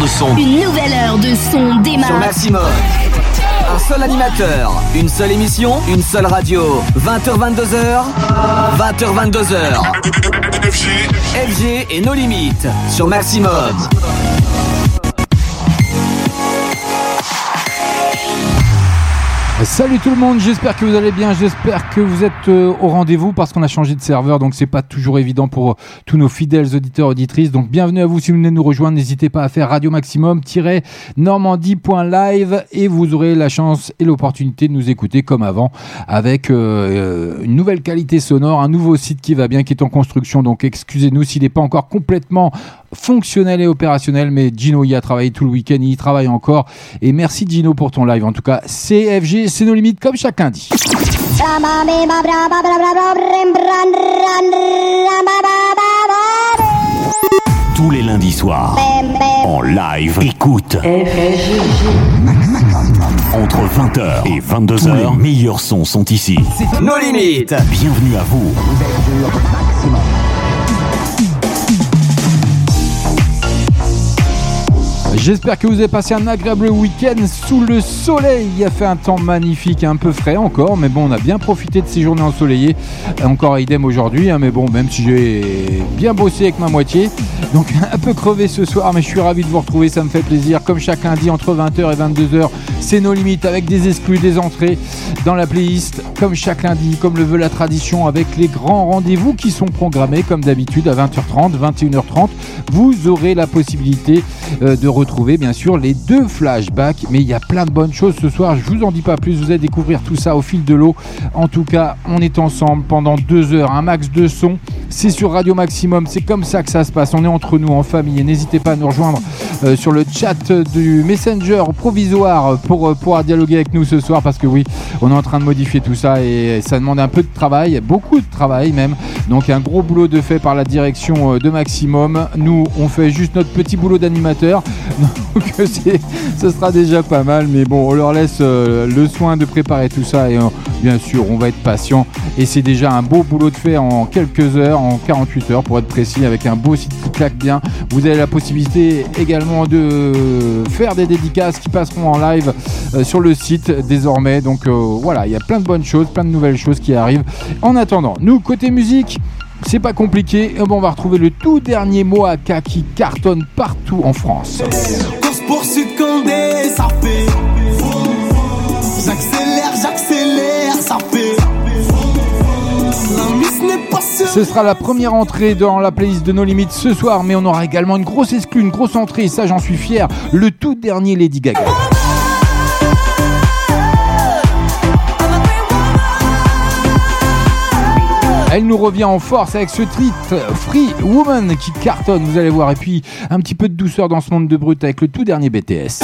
de son. Une nouvelle heure de son démarre. Sur Maximum. Un seul animateur, une seule émission, une seule radio. 20h22h, 20h22h. FG et nos limites sur Maximum. Salut tout le monde, j'espère que vous allez bien, j'espère que vous êtes euh, au rendez-vous parce qu'on a changé de serveur donc c'est pas toujours évident pour euh, tous nos fidèles auditeurs auditrices. Donc bienvenue à vous si vous venez nous rejoindre, n'hésitez pas à faire radio maximum-normandie.live et vous aurez la chance et l'opportunité de nous écouter comme avant avec euh, une nouvelle qualité sonore, un nouveau site qui va bien qui est en construction donc excusez-nous s'il n'est pas encore complètement fonctionnel et opérationnel mais Gino y a travaillé tout le week-end, il y travaille encore et merci Gino pour ton live en tout cas CFG c'est nos limites comme chaque lundi. Tous les lundis soirs, en live, écoute. Entre 20h et 22h, les meilleurs sons sont ici. Nos limites. Bienvenue à vous. J'espère que vous avez passé un agréable week-end sous le soleil. Il a fait un temps magnifique, un peu frais encore, mais bon, on a bien profité de ces journées ensoleillées. Encore idem aujourd'hui, hein, mais bon, même si j'ai bien bossé avec ma moitié, donc un peu crevé ce soir, mais je suis ravi de vous retrouver, ça me fait plaisir. Comme chaque lundi entre 20h et 22h, c'est nos limites avec des exclus, des entrées dans la playlist, comme chaque lundi, comme le veut la tradition, avec les grands rendez-vous qui sont programmés comme d'habitude à 20h30, 21h30. Vous aurez la possibilité euh, de retrouver bien sûr les deux flashbacks, mais il y a plein de bonnes choses ce soir. Je vous en dis pas plus, vous allez découvrir tout ça au fil de l'eau. En tout cas, on est ensemble pendant deux heures, un max de son. C'est sur Radio Maximum, c'est comme ça que ça se passe. On est entre nous en famille et n'hésitez pas à nous rejoindre euh, sur le chat du Messenger provisoire pour euh, pouvoir dialoguer avec nous ce soir parce que oui, on est en train de modifier tout ça et ça demande un peu de travail, beaucoup de travail même. Donc un gros boulot de fait par la direction euh, de Maximum. Nous, on fait juste notre petit boulot d'animateur. Donc c'est- ce sera déjà pas mal, mais bon, on leur laisse euh, le soin de préparer tout ça et euh, bien sûr, on va être patient. Et c'est déjà un beau boulot de fait en quelques heures, en 48 heures pour être précis, avec un beau site qui claque bien. Vous avez la possibilité également de faire des dédicaces qui passeront en live euh, sur le site désormais. Donc euh, voilà, il y a plein de bonnes choses, plein de nouvelles choses qui arrivent. En attendant, nous, côté musique, c'est pas compliqué. Eh ben, on va retrouver le tout dernier Moaka qui cartonne partout en France. Course poursuite Condé, ça fait. J'accélère, j'accélère, ça fait. Ce sera la première entrée dans la playlist de nos limites ce soir, mais on aura également une grosse exclue, une grosse entrée, et ça j'en suis fier, le tout dernier Lady Gaga. Elle nous revient en force avec ce titre Free Woman qui cartonne, vous allez voir. Et puis un petit peu de douceur dans ce monde de brut avec le tout dernier BTS.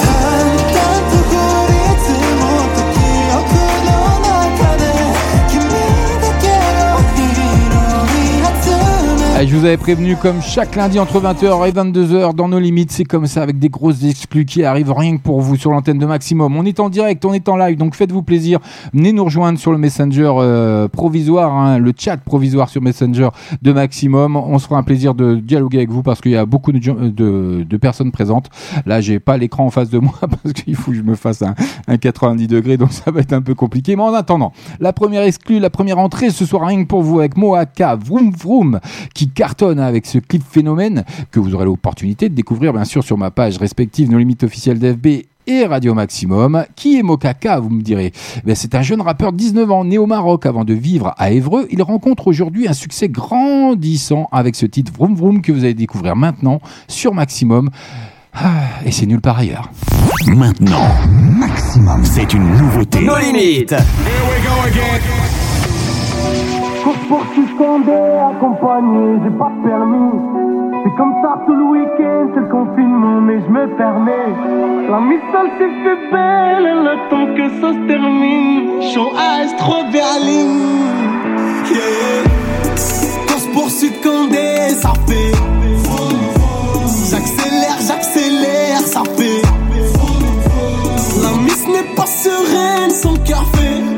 Je vous avais prévenu comme chaque lundi entre 20h et 22h dans nos limites, c'est comme ça avec des grosses exclus qui arrivent rien que pour vous sur l'antenne de Maximum. On est en direct, on est en live, donc faites-vous plaisir. Venez nous rejoindre sur le Messenger euh, provisoire, hein, le chat provisoire sur Messenger de Maximum. On se fera un plaisir de dialoguer avec vous parce qu'il y a beaucoup de, de, de personnes présentes. Là, j'ai pas l'écran en face de moi parce qu'il faut que je me fasse un, un 90 degrés, donc ça va être un peu compliqué. Mais en attendant, la première exclue, la première entrée, ce soir rien que pour vous avec Moaka Vroom Vroom qui cartonne avec ce clip phénomène que vous aurez l'opportunité de découvrir bien sûr sur ma page respective Nos Limites officielles d'FB et Radio Maximum. Qui est Mokaka, vous me direz? Bien, C'est un jeune rappeur de 19 ans, né au Maroc avant de vivre à Évreux. Il rencontre aujourd'hui un succès grandissant avec ce titre Vroom Vroom que vous allez découvrir maintenant sur Maximum. Ah, Et c'est nulle part ailleurs. Maintenant, Maximum, c'est une nouveauté. Nos limites. Course poursuite Condé, accompagné, j'ai pas permis. C'est comme ça tout le week-end, c'est le confinement, mais je me permets. La missile s'est fait belle, elle attend que ça se termine. Show Astro Berlin. Yeah. Course poursuite Condé, ça fait. J'accélère, j'accélère, ça fait. La miss n'est pas sereine, son cœur fait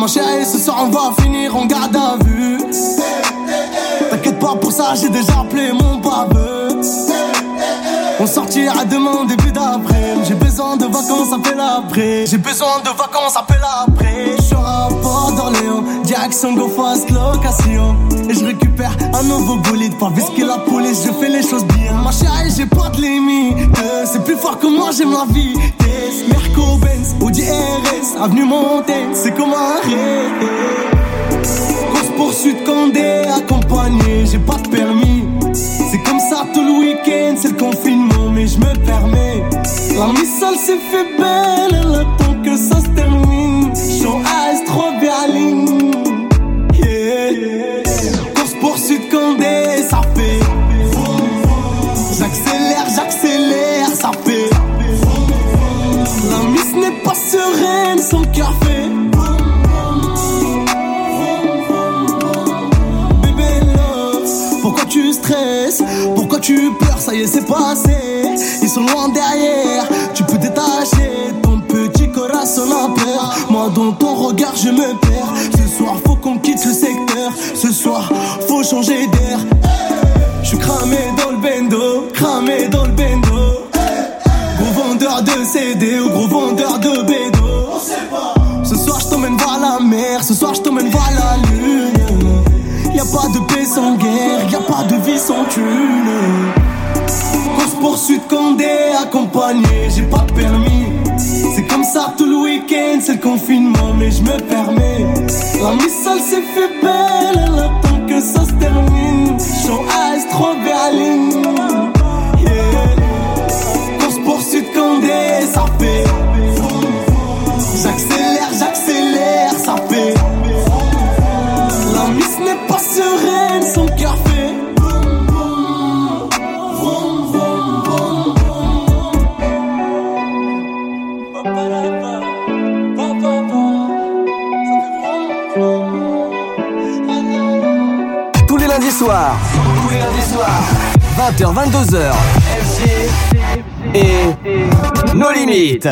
Mon chéri, ce soir on va finir en garde à vue. pas pour ça, j'ai déjà appelé mon baveux. On sortira demain début d'après. J'ai besoin de vacances, appelle après. J'ai besoin de vacances, appelle après. Je à Port d'Orléans, direction go fast location. Et je récupère un nouveau bolide, pas que la police, je fais les choses bien. J'ai pas de limite. C'est plus fort que moi, j'aime la vie. Merco Benz, Audi RS, avenue Montaigne, c'est comme un rêve. Course poursuite Condé, accompagné, j'ai pas de permis. C'est comme ça tout le week-end, c'est le confinement, mais je me permets. La missile s'est fait belle, elle attend que ça se termine. La miss n'est pas sereine, son cœur fait. Pourquoi tu pleures? Ça y est, c'est passé. Ils sont loin derrière. Tu peux détacher ton petit corazon à peur. Moi, dans ton regard, je me perds. Ce soir, faut qu'on quitte le secteur. Ce soir, faut changer d'air. Je suis cramé dans le bendo, cramé dans le bendo. CD ou gros vendeur de bédo. Ce soir, je t'emmène voir la mer. Ce soir, je t'emmène voir la lune. Y a pas de paix sans guerre, y a pas de vie sans thune. Course poursuite Condé accompagné, j'ai pas de permis. C'est comme ça tout le week-end, c'est le confinement, mais je me permets. La missile s'est fait belle, elle attend que ça se termine. Show Ice, trop berline. Yeah. Course fondé, ça. J'accélère, j'accélère, ça paie. La miss n'est pas sereine, son cœur fait. Tous les lundis soirs, 20h-22h et nos limites.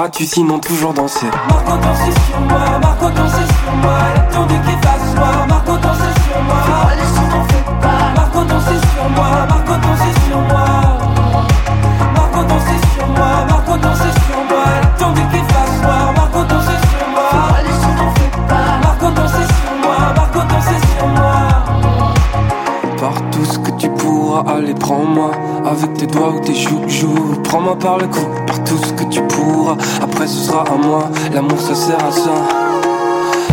Feras-tu sinon toujours danser Marco dansez sur moi, Marco dansez sur moi Elle attendu qu'il fasse noir, Marco dansez sur moi Allez sur t'en fais pas Marco dansez sur moi, Marco dansez sur moi Marco dansez sur moi, Marco dansez sur moi Elle attendu qu'il fasse noir, Marco dansez sur moi Allez sur t'en fais pas Marco dansez sur moi, Marco dansez sur moi par tout ce que tu pourras, allez prends-moi Avec tes doigts ou tes joues, Prends-moi par le cou, sera à moi, l'amour ça sert à ça.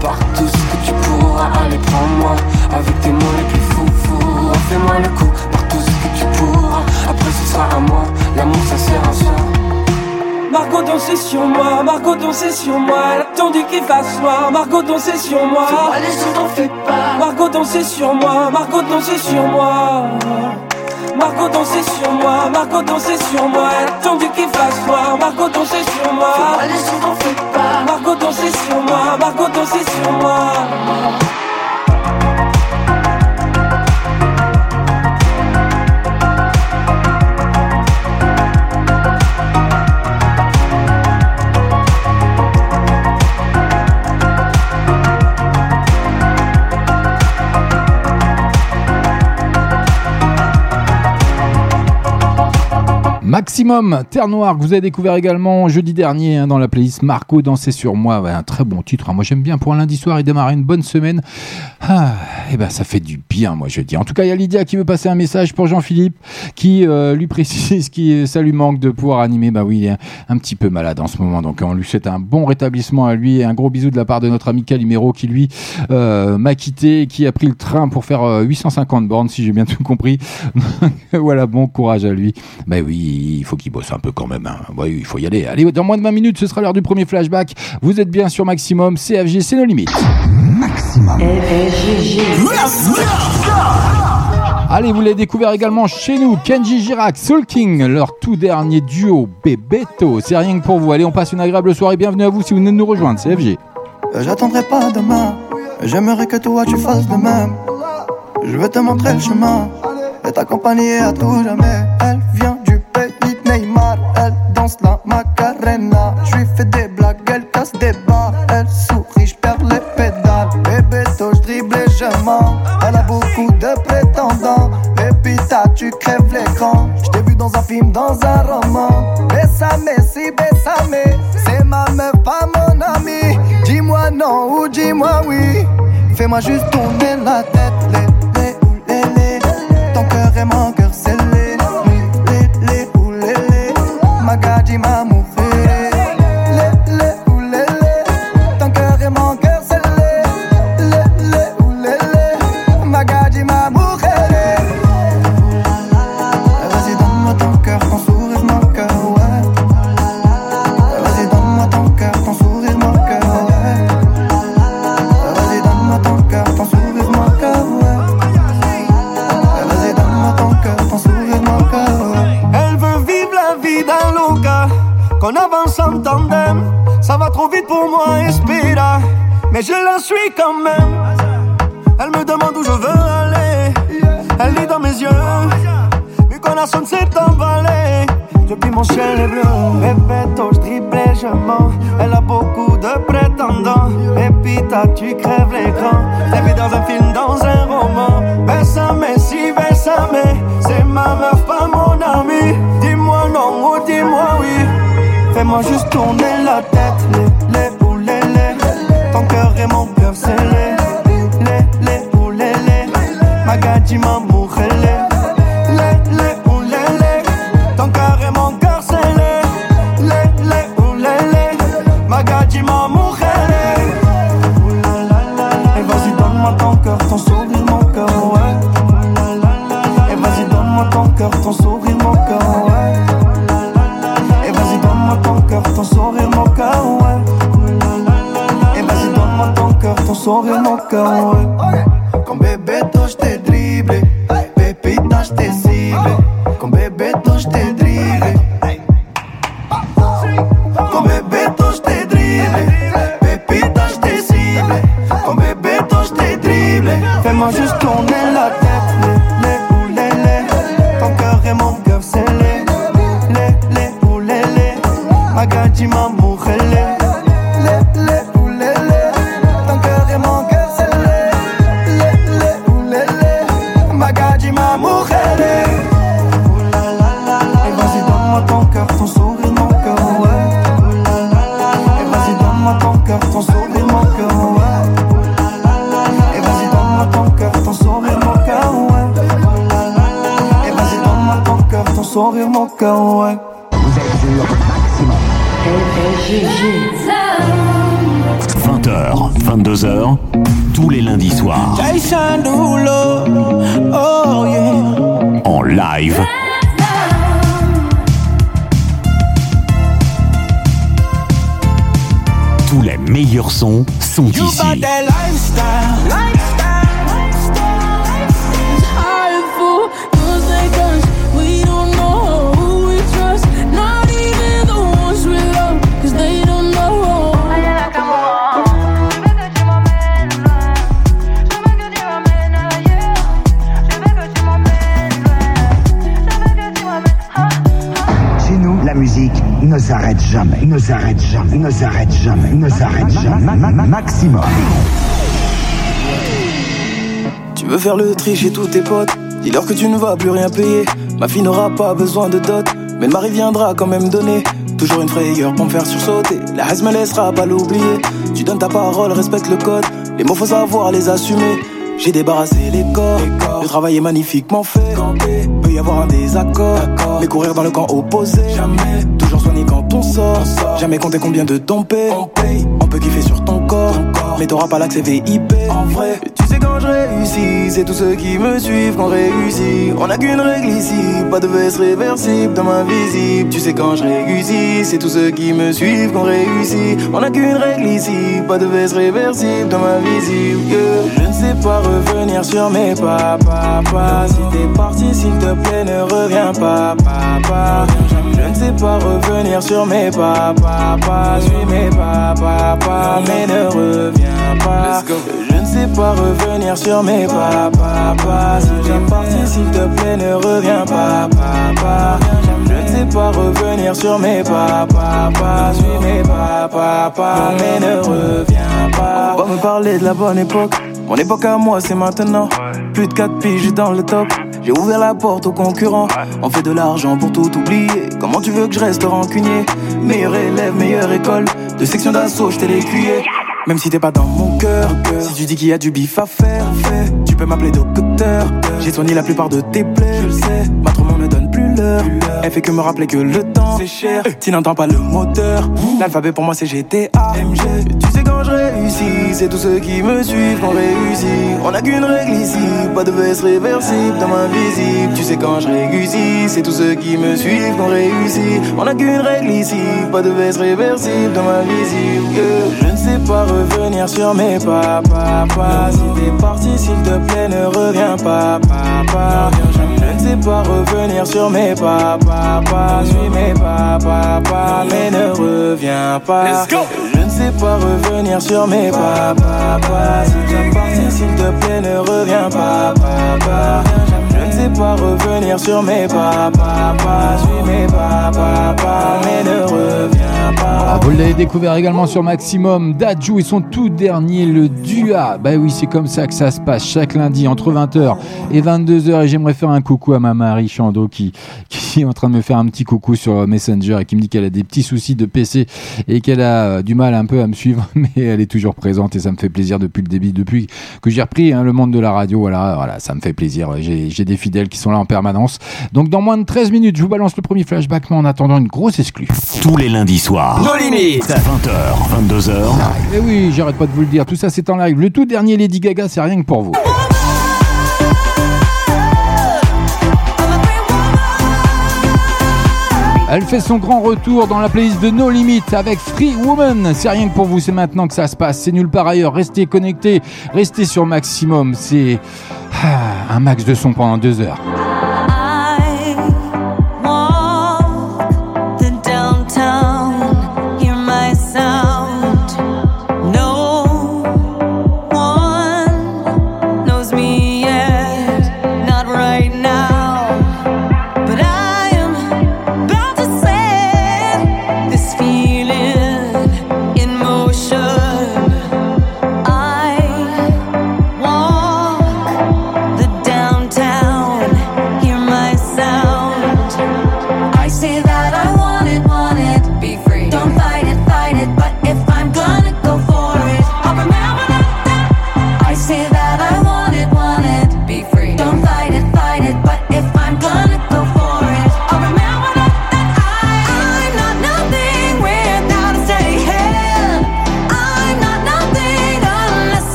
Par tout ce que tu pourras, allez prends-moi. Avec tes mots les plus fous, fous. Fais-moi le coup, par tout ce que tu pourras. Après ce sera à moi, l'amour ça sert à ça. Margot dansez sur moi, Margot dansez sur moi. Elle a attendu qu'il fasse noir, Margot dansez sur moi. Allez sur t'en fais pas. Margot dansez sur moi, Margot dansez sur moi Margot dansez sur moi, Margot dansez sur moi. Elle attendu qu'il fasse noir, Margot dansez sur moi. Allez sur t'en fais pas Margot dansez sur moi, Margot dansez sur moi Maximum, Terre Noire, que vous avez découvert également jeudi dernier hein, dans la playlist Marco Danser sur moi. un très bon titre. Hein. Moi, j'aime bien pour un lundi soir, il démarre une bonne semaine. Ah, et eh ben, ça fait du bien, moi, je dis. En tout cas, il y a Lydia qui veut passer un message pour Jean-Philippe qui euh, lui précise que ça lui manque de pouvoir animer. Bah oui, il est un, petit peu malade en ce moment. Donc, on lui souhaite un bon rétablissement à lui et un gros bisou de la part de notre ami Calimero qui, lui, euh, m'a quitté et qui a pris le train pour faire 850 euh, bornes, si j'ai bien tout compris. voilà, bon courage à lui. Bah oui, il faut qu'il bosse un peu quand même. Hein. Oui, il faut y aller. Allez, dans moins de 20 minutes, ce sera l'heure du premier flashback. Vous êtes bien sur Maximum. CFG, c'est nos limites. Maximum. Allez, vous l'avez découvert également chez nous, Kenji Girac, Soul King, leur tout dernier duo, Bebeto. C'est rien que pour vous. Allez, on passe une agréable soirée. Bienvenue à vous si vous venez de nous rejoindre, CFG. Euh, j'attendrai pas demain, j'aimerais que toi tu fasses de même. Je veux te montrer le chemin et t'accompagner à tout jamais. Elle vient du pays de Neymar, elle danse la Macarena. Je lui fais des blagues, elle casse des barres, elle sourit, je perds les pédales. Bébé, je dribble et je tu crèves l'écran. Je t'ai vu dans un film, dans un roman. Bessame, si bessame, c'est ma meuf, pas mon ami. Dis-moi non ou dis-moi oui. Fais-moi juste tourner la tête. Ton cœur est mon chez tous tes potes Dis-leur que tu ne vas plus rien payer. Ma fille n'aura pas besoin de dot. Mais le mari viendra quand même donner. Toujours une frayeur pour me faire sursauter. La haine me laissera pas l'oublier. Tu donnes ta parole, respecte le code. Les mots faut savoir les assumer. J'ai débarrassé les corps. Le travail est magnifiquement fait. Peut y avoir un désaccord. Mais courir dans le camp opposé. Jamais. Toujours soigné quand on sort. Jamais compter combien de ton paye. On peut kiffer sur ton corps. Mais t'auras pas l'accès VIP. En vrai, tu sais quand je réussis, c'est tous ceux qui me suivent qu'on réussit. On a qu'une règle ici, pas de veste réversible dans ma visible. Tu sais quand je réussis, c'est tous ceux qui me suivent qu'on réussit. On a qu'une règle ici, pas de veste réversible dans ma visible. Je ne sais pas revenir sur mes pas, papa. Si t'es parti, s'il te plaît, ne reviens pas, papa. Je ne sais pas revenir sur mes pas, papa. Suis mes pas, papa, mais ne reviens pas. Je sais pas revenir sur mes pas, papa. Si parti, s'il te plaît, ne reviens pas, papa. Je ne sais pas revenir sur mes pas, papa. Suis mes pas, mais ne reviens pas. On va me parler de la bonne époque. Mon époque à moi, c'est maintenant. Plus de 4 piges dans le top. J'ai ouvert la porte aux concurrents. On fait de l'argent pour tout oublier. Comment tu veux que je reste rancunier? Meilleur élève, meilleure école. De section d'assaut, j'étais l'écuyer. Même si t'es pas dans mon cœur, si tu dis qu'il y a du bif à faire, tu peux m'appeler docteur. J'ai soigné la plupart de tes plaies, je le sais. Ma trop ne donne plus l'heure. Elle fait que me rappeler que le temps c'est cher. Tu n'entends pas le moteur. L'alphabet pour moi c'est GTA. MG. Tu sais quand je réussis, c'est tous ceux qui me suivent qu'on réussit. On a qu'une règle ici, pas de veste réversible dans ma visible. Tu sais quand je réussis, c'est tous ceux qui me suivent qu'on réussit. On a qu'une règle ici, pas de veste réversible dans ma visible. Sais pas revenir sur mes pas, papa. Si t'es parti, s'il te plaît, ne reviens pas, papa. Je ne sais pas revenir sur mes pas, papa. Suis mes pas, papa, mais ne reviens pas. Je ne sais pas revenir sur mes pas, papa. Si t'es parti, s'il te plaît, ne reviens pas, papa. Je ne sais pas revenir sur mes pas, papa. Ah, vous l'avez découvert également sur Maximum, Dajou et son tout dernier, le Dua. Bah oui, c'est comme ça que ça se passe chaque lundi entre 20h et 22h. Et j'aimerais faire un coucou à ma Marie Chando qui, qui est en train de me faire un petit coucou sur Messenger et qui me dit qu'elle a des petits soucis de PC et qu'elle a euh, du mal un peu à me suivre, mais elle est toujours présente et ça me fait plaisir depuis le début, depuis que j'ai repris hein, le monde de la radio. Voilà, voilà, ça me fait plaisir. J'ai des fidèles qui sont là en permanence. Donc dans moins de 13 minutes, je vous balance le premier flashback, mais en attendant une grosse exclue. Tous les lundis soirs. Nos limites. 20h, 22h. Et Eh oui, j'arrête pas de vous le dire, tout ça c'est en live. Le tout dernier Lady Gaga, c'est rien que pour vous. Elle fait son grand retour dans la playlist de No Limit avec Free Woman. C'est rien que pour vous, c'est maintenant que ça se passe. C'est nulle part ailleurs. Restez connectés, restez sur maximum. C'est ah, un max de son pendant deux heures.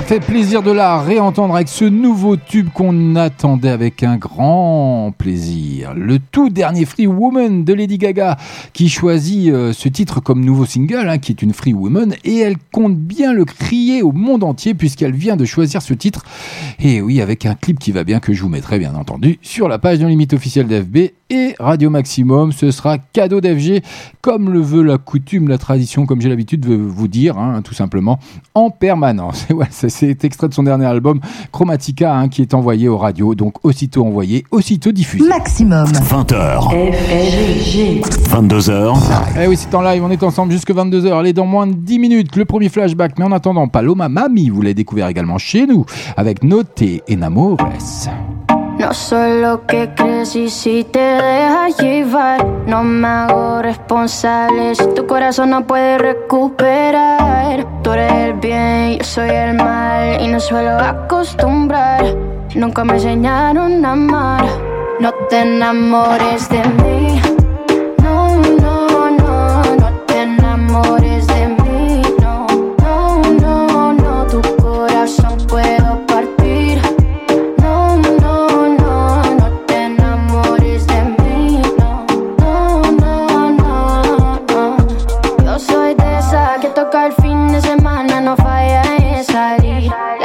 Ça fait plaisir de la réentendre avec ce nouveau tube qu'on attendait avec un grand plaisir. Le tout dernier Free Woman de Lady Gaga qui choisit euh, ce titre comme nouveau single, hein, qui est une Free Woman, et elle compte bien le crier au monde entier puisqu'elle vient de choisir ce titre. Et oui, avec un clip qui va bien que je vous mettrai bien entendu sur la page de limite officielle d'FB et Radio Maximum. Ce sera cadeau d'FG comme le veut la coutume, la tradition, comme j'ai l'habitude de vous dire, hein, tout simplement, en permanence. Et c'est extrait de son dernier album Chromatica hein, qui est envoyé aux radios, donc aussitôt envoyé, aussitôt diffusé. Maximum. 20h. 22h. Eh oui, c'est en live, on est ensemble jusque 22h. Allez, dans moins de 10 minutes, le premier flashback. Mais en attendant, Paloma Mami, vous l'avez découvert également chez nous avec Noté Enamores. No soy lo que crees y si te dejas llevar, no me hago responsable. Si tu corazón no puede recuperar, tú eres el bien, yo soy el mal y no suelo acostumbrar. Nunca me enseñaron a amar. No te enamores de mí.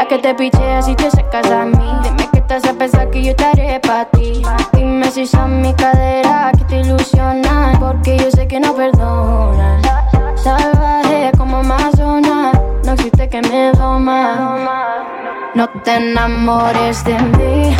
Que te pichea si te secas a mí. Dime que te hace pensar que yo estaré para ti. Dime si son mi cadera que te ilusionan, porque yo sé que no perdonan. Salvaje como Amazona, no existe que me doma. No te enamores de mí.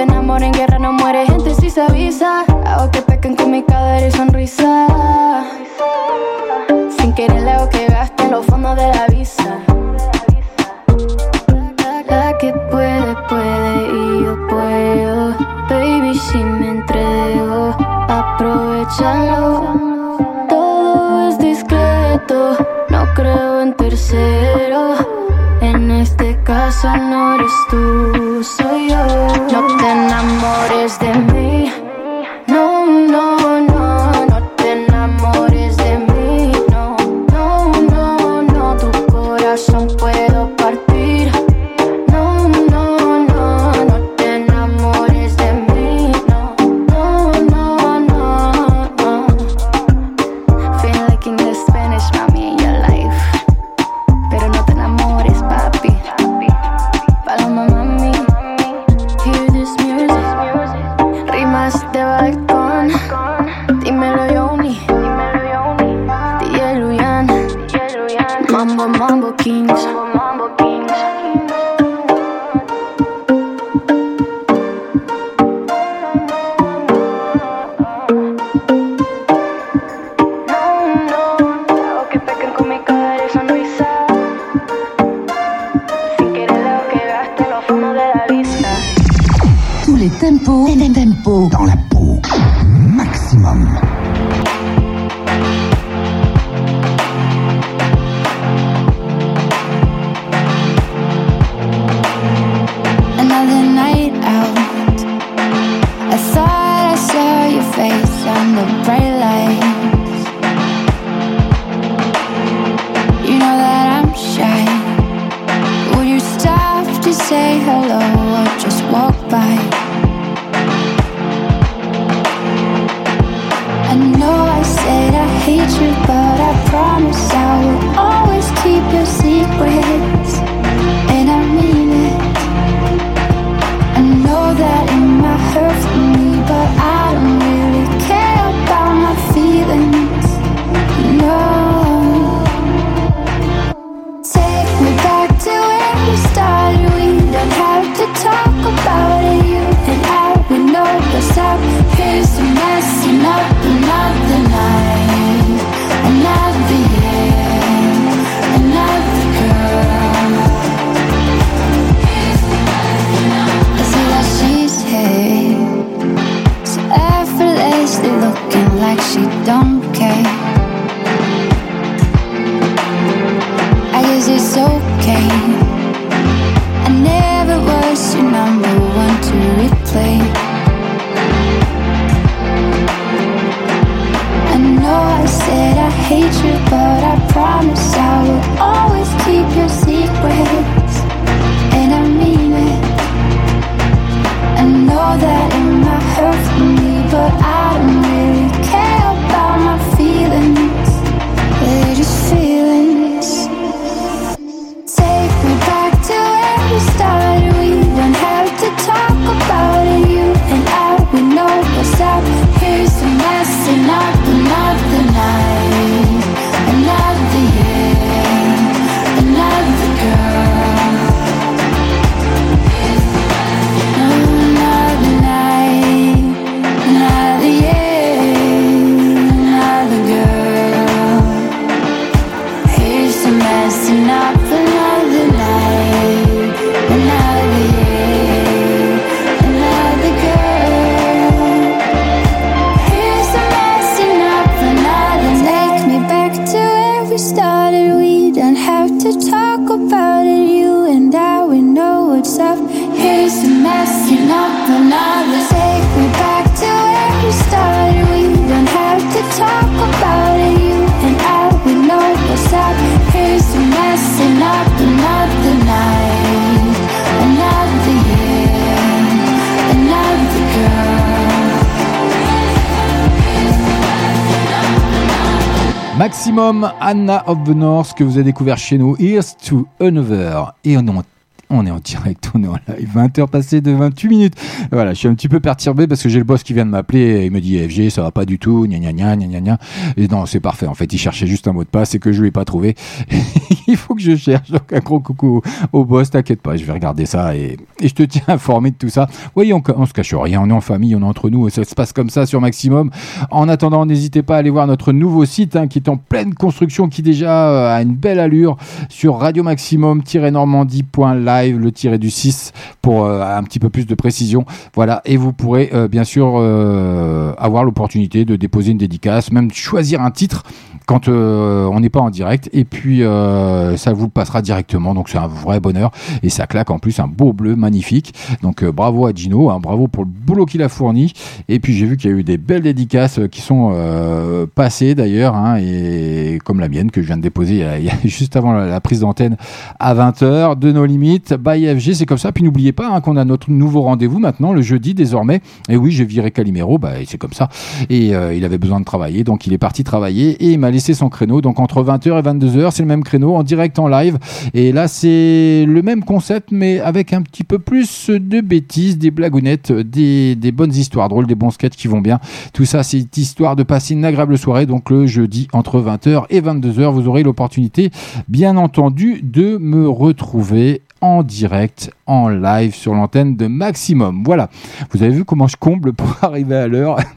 Te enamores en guerra, no muere gente si se avisa. Hago que pequen con mi cadera y sonrisa. Sin querer le hago que of the North que vous avez découvert chez nous. Here's to Another. Et on est en on est en direct, on est en live, 20h passées de 28 minutes. Voilà, je suis un petit peu perturbé parce que j'ai le boss qui vient de m'appeler et il me dit FG, ça va pas du tout, gna gna gna gna gna. Et non, c'est parfait. En fait, il cherchait juste un mot de passe et que je lui ai pas trouvé. il faut que je cherche. Donc, un gros coucou au boss, t'inquiète pas, je vais regarder ça et, je te tiens informé de tout ça. Oui, on, on se cache rien, on est en famille, on est entre nous, ça se passe comme ça sur Maximum. En attendant, n'hésitez pas à aller voir notre nouveau site hein, qui est en pleine construction, qui déjà euh, a une belle allure sur Radio Maximum-normandie.live, le tiré du 6 pour euh, un petit peu plus de précision. Voilà, et vous pourrez euh, bien sûr avoir l'opportunité de déposer une dédicace, même choisir un titre quand on n'est pas en direct et puis ça vous passera directement. Donc c'est un vrai bonheur. Et ça claque en plus un beau bleu magnifique. Donc euh, bravo à Gino hein, bravo pour le boulot qu'il a fourni. Et puis j'ai vu qu'il y a eu des belles dédicaces euh, qui sont euh, passées d'ailleurs hein, et comme la mienne que je viens de déposer juste avant la, prise d'antenne à 20h de nos limites by FG c'est comme ça. Puis n'oubliez pas hein, qu'on a notre nouveau rendez-vous maintenant le jeudi désormais. Et oui j'ai viré Calimero bah, c'est comme ça. Et euh, il avait besoin de travailler donc il est parti travailler et il m'a laissé son créneau. Donc entre 20h et 22h c'est le même créneau en direct en live. Et là c'est le même concept mais avec un petit peu plus de bêtises des blagounettes des, bonnes histoires drôles des bons sketchs qui vont bien. Tout ça c'est histoire de passer une agréable soirée donc le jeudi entre 20h et 22h vous aurez l'opportunité bien entendu de me retrouver en direct, en live sur l'antenne de Maximum. Voilà. Vous avez vu comment je comble pour arriver à l'heure?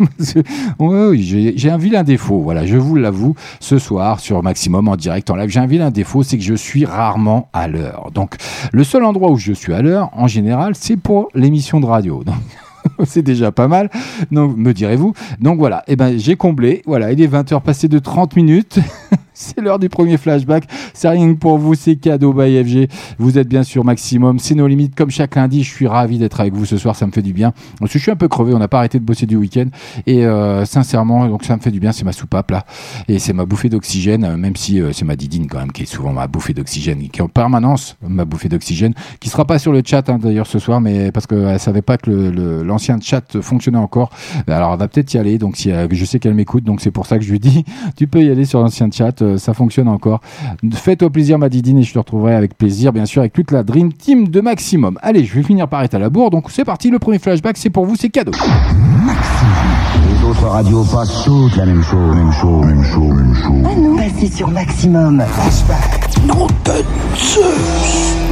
Oui, j'ai un vilain défaut. Voilà, je vous l'avoue. Ce soir sur Maximum en direct, en live, j'ai un vilain défaut, c'est que je suis rarement à l'heure. Donc, le seul endroit où je suis à l'heure, en général, c'est pour l'émission de radio. Donc, c'est déjà pas mal. Donc, me direz-vous. Donc voilà, eh ben, j'ai comblé. Voilà, il est 20h passé de 30 minutes. C'est l'heure du premier flashback. C'est rien que pour vous, c'est cadeau by FG. Vous êtes bien sûr maximum. C'est nos limites comme chaque lundi. Je suis ravi d'être avec vous ce soir. Ça me fait du bien. Je suis un peu crevé. On n'a pas arrêté de bosser du week-end. Et euh, sincèrement, donc ça me fait du bien. C'est ma soupape là. Et c'est ma bouffée d'oxygène, euh, même si euh, c'est ma didine quand même qui est souvent ma bouffée d'oxygène, qui est en permanence ma bouffée d'oxygène, qui sera pas sur le chat hein, d'ailleurs ce soir, mais parce qu'elle savait pas que l'ancien chat fonctionnait encore. Alors elle va peut-être y aller. Donc si euh, je sais qu'elle m'écoute, donc c'est pour ça que je lui dis, tu peux y aller sur l'ancien chat, euh, ça fonctionne encore. Fais-toi plaisir ma didine et je te retrouverai avec plaisir, bien sûr, avec toute la Dream Team de Maximum. Allez, je vais finir par être à la bourre. Donc c'est parti, le premier flashback, c'est pour vous, c'est cadeau. Les autres radios passent toutes la même chose, même chose, même chose, même chose. Ah non, passez sur maximum. Flashback. Non de Zeus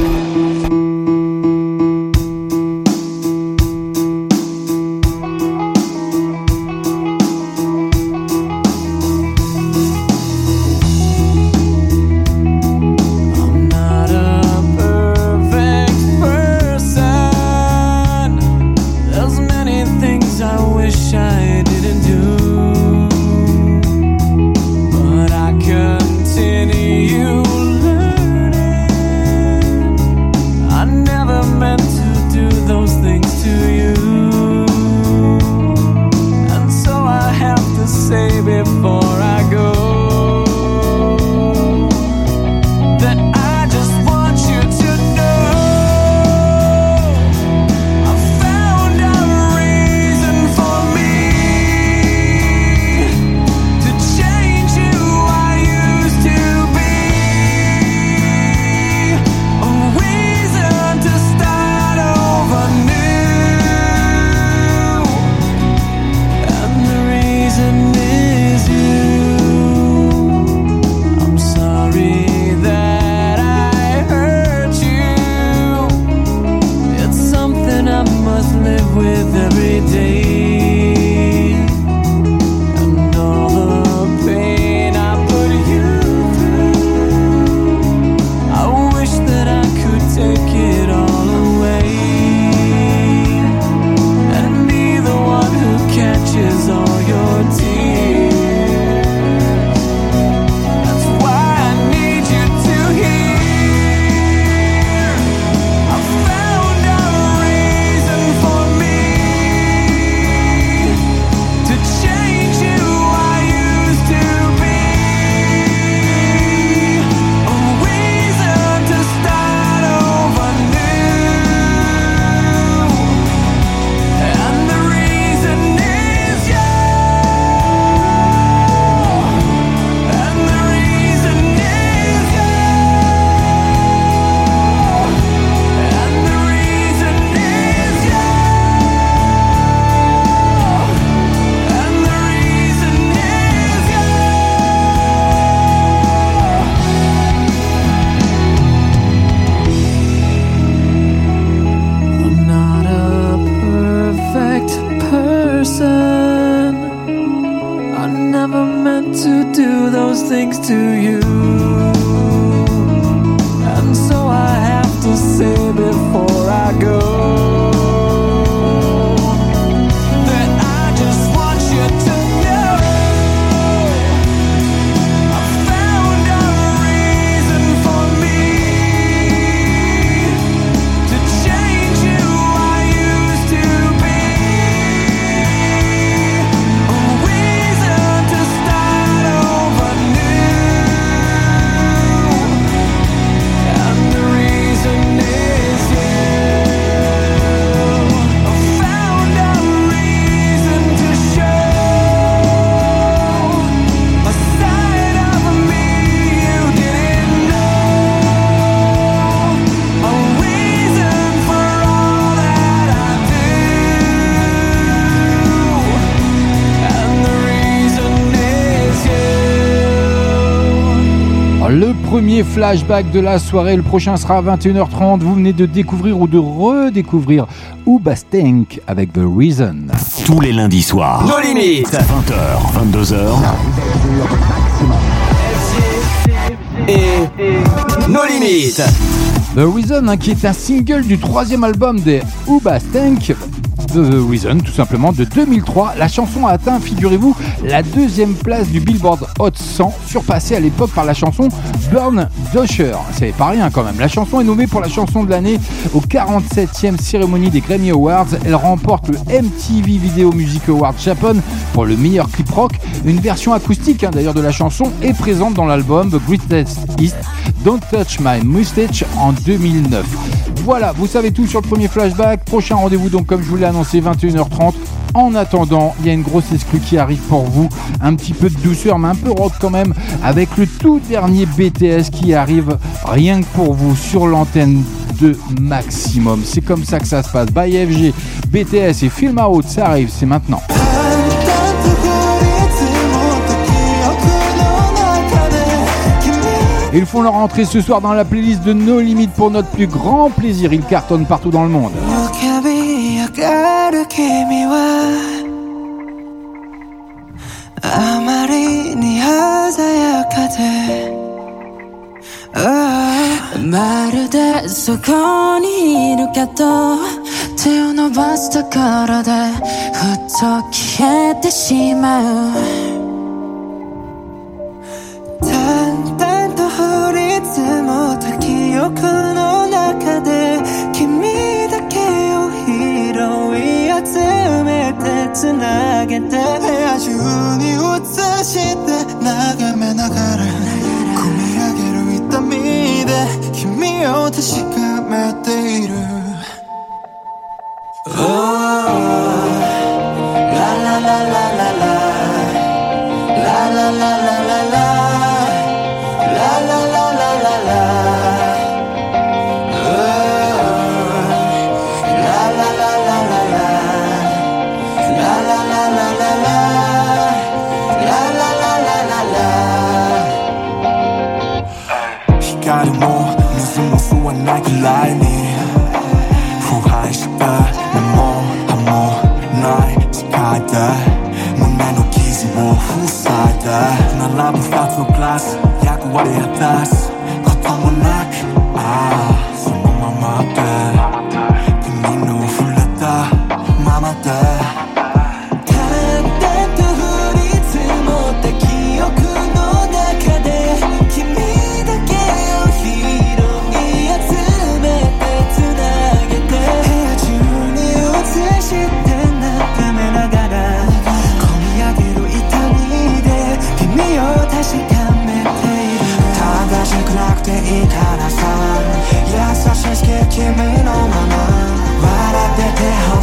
flashback de la soirée, le prochain sera à 21h30. Vous venez de découvrir ou de redécouvrir Uba Stank avec The Reason. Tous les lundis soirs. Nos limites. 20h, 22h. Et nos limites. The Reason, hein, qui est un single du troisième album des Uba Stank. The Reason, tout simplement, de 2003. La chanson a atteint, figurez-vous, la deuxième place du Billboard Hot 100, surpassée à l'époque par la chanson Burn Dosher. C'est pas rien quand même. La chanson est nommée pour la chanson de l'année au 47e cérémonie des Grammy Awards. Elle remporte le MTV Video Music Award Japan pour le meilleur clip rock. Une version acoustique hein, d'ailleurs de la chanson est présente dans l'album The Greatest East Don't Touch My Mustache en 2009. Voilà, vous savez tout sur le premier flashback. Prochain rendez-vous donc comme je vous l'ai annoncé 21h30. En attendant, il y a une grosse exclue qui arrive pour vous. Un petit peu de douceur, mais un peu rock quand même, avec le tout dernier BTS qui arrive rien que pour vous sur l'antenne de Maximum. C'est comme ça que ça se passe. By FG, BTS et Film Out, ça arrive, c'est maintenant. Ils font leur entrée ce soir dans la playlist de No Limit pour notre plus grand plaisir. Ils cartonnent partout dans le monde. ところでふっと消えてしまう淡々と降り積もった記憶の中で君だけを拾い集めてつなげて部屋中に映して眺めながら込み上げる痛みで君を確かめている。Oh, la la la la la La. La la la la la La. yaku wa yatas kotamunak ah.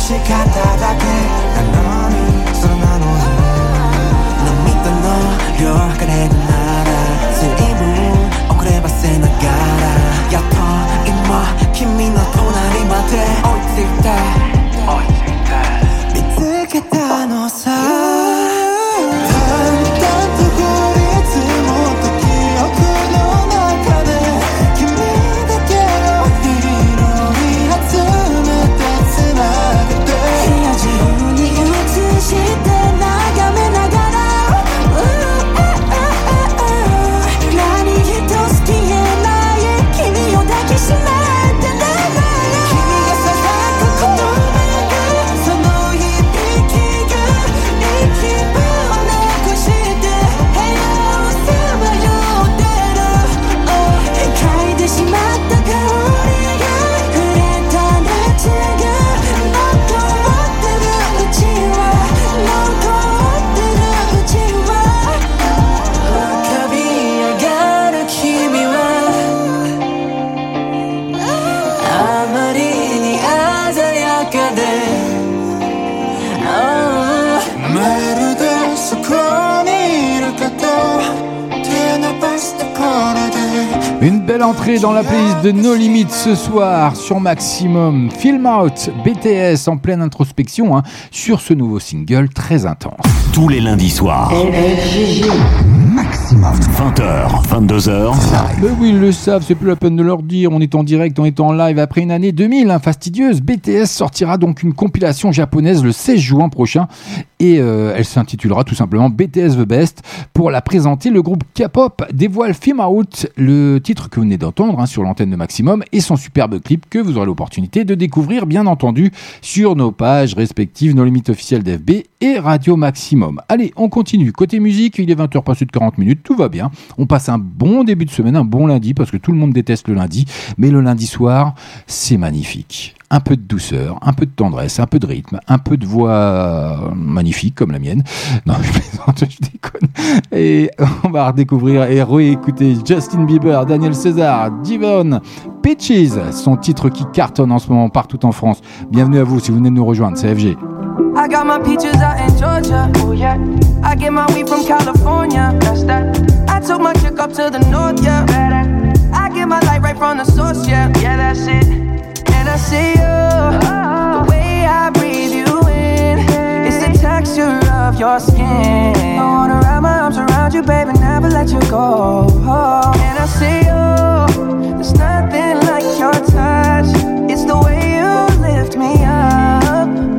しかっただけなのにその名の夢飲みとの夜がれの entrée dans la playlist de No Limits ce soir sur Maximum. Film Out, BTS en pleine introspection hein, sur ce nouveau single très intense. Tous les lundis soirs. Maximum. 20h, 22h. Mais oui, ils le savent, c'est plus la peine de leur dire. On est en direct, on est en live. Après une année 2000 hein, fastidieuse, BTS sortira donc une compilation japonaise le 16 juin prochain. Et euh, elle s'intitulera tout simplement BTS The Best. Pour la présenter, le groupe K-pop dévoile Film Out, le titre que vous venez d'entendre hein, sur l'antenne de Maximum, et son superbe clip que vous aurez l'opportunité de découvrir, bien entendu, sur nos pages respectives, nos limites officielles d'FB et Radio Maximum. Allez, on continue. Côté musique, il est 20h passé de 40 minutes, tout On passe un bon début de semaine, un bon lundi, parce que tout le monde déteste le lundi, mais le lundi soir, c'est magnifique. Un peu de douceur, un peu de tendresse, un peu de rythme, un peu de voix magnifique comme la mienne. Non, je plaisante, je déconne. Et on va redécouvrir et réécouter Justin Bieber, Daniel César, Divon, Peaches, son titre qui cartonne en ce moment partout en France. Bienvenue à vous si vous venez de nous rejoindre, c'est FG. I got my peaches out in Georgia. Oh yeah. I get my weed from California. That's that. I took my chick up to the north, yeah. I get my light right from the source, yeah. Yeah, that's it. And I see you. The oh. way I breathe you in. It's the texture of your skin. I wanna wrap my arms around you, baby, never let you go. And I see you. There's nothing like your touch. It's the way you lift me up.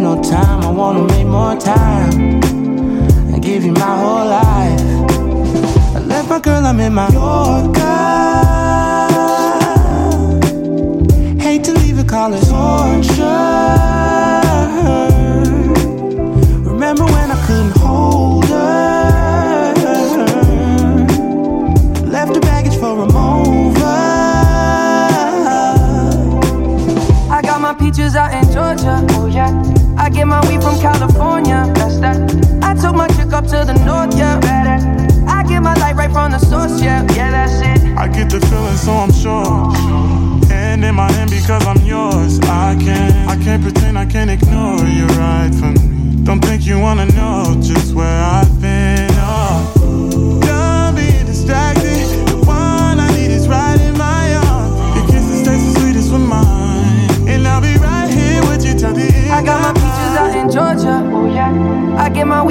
No time, I wanna make more time and give you my whole life. I left my girl, I'm in my Yorker. Hate to leave it, call it torture. Remember when I couldn't hold her? Left her baggage for a mover. I got my peaches out in Georgia. Oh yeah. I get my weed from California, that's that. I took my chick up to the north, yeah, better. I get my light right from the source, yeah, yeah, that's it. I get the feeling, so I'm sure. And in my hand because I'm yours. I can't, I can't pretend, I can't ignore you right from me. Don't think you wanna know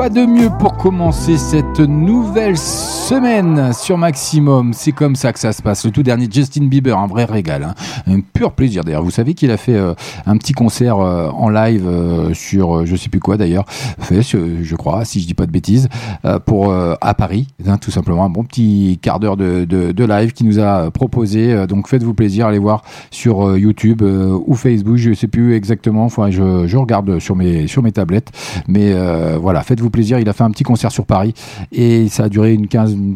Quoi de mieux pour commencer cette nouvelle semaine sur Maximum C'est comme ça que ça se passe. Le tout dernier Justin Bieber, un vrai régal, hein. un pur plaisir d'ailleurs. Vous savez qu'il a fait euh, un petit concert euh, en live euh, sur je sais plus quoi d'ailleurs, fait je, crois, si je dis pas de bêtises, pour à Paris, hein, tout simplement un bon petit quart d'heure de, live qui nous a proposé. Donc faites-vous plaisir, allez voir sur YouTube ou Facebook, je sais plus exactement. Enfin, je, regarde sur mes sur mes tablettes, mais voilà, faites-vous plaisir. Il a fait un petit concert sur Paris et ça a duré une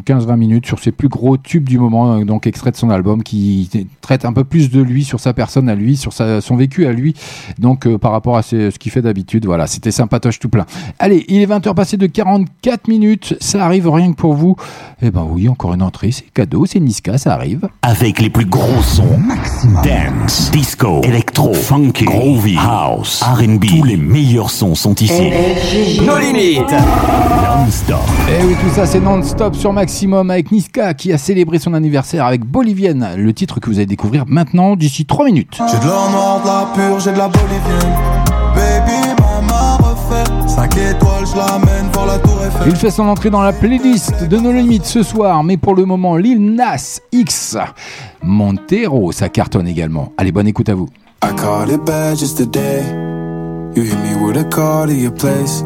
15 15-20 minutes sur ses plus gros tubes du moment, euh, donc extrait de son album qui traite un peu plus de lui, sur sa personne à lui, sur sa, son vécu à lui, donc euh, par rapport à ses- ce qu'il fait d'habitude. Voilà, c'était sympatoche tout plein. Allez, il est 20h passé de 44 minutes, ça arrive rien que pour vous. Eh ben oui, encore une entrée, c'est cadeau, c'est Niska, ça arrive. Avec les plus gros sons. Dance, disco, électro, funky, groovy, house, R&B. Tous les meilleurs sons sont ici. Nos limites. Non-stop. Et Eh oui, tout ça c'est non-stop sur Maximum avec Niska qui a célébré son anniversaire avec Bolivienne, le titre que vous allez découvrir maintenant d'ici 3 minutes. J'ai de l'or noir, de la pure, j'ai de la bolivienne. Baby, maman refait 5 étoiles, je l'amène pour la tour Eiffel. Il fait son entrée dans la playlist de nos limites ce soir, mais pour le moment, Lil Nas X Montero, ça cartonne également. Allez, bonne écoute à vous. I caught it bad just today. You hit me with a call to your place.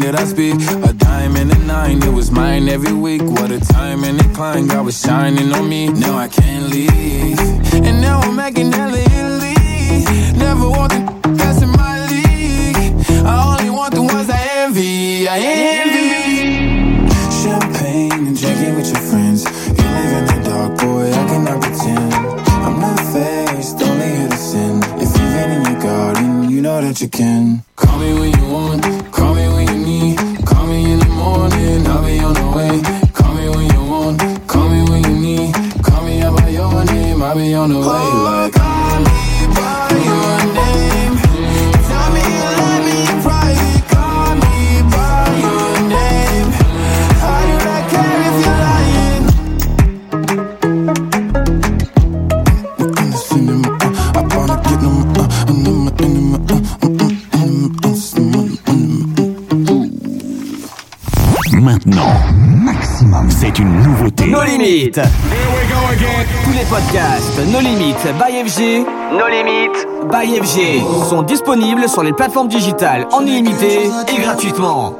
That I speak. A dime and a nine, it was mine every week. What a time and climb, God was shining on me. Now I can't leave. And now I'm making hella Italy. Never want the best in my league. I only want the ones I envy. I envy. Champagne and drinking with your friends. You live in the dark, boy, I cannot pretend. I'm not faced, only to sin. If you've in your garden, you know that you can. FG. Nos limites by FG sont disponibles sur les plateformes digitales en illimité et gratuitement.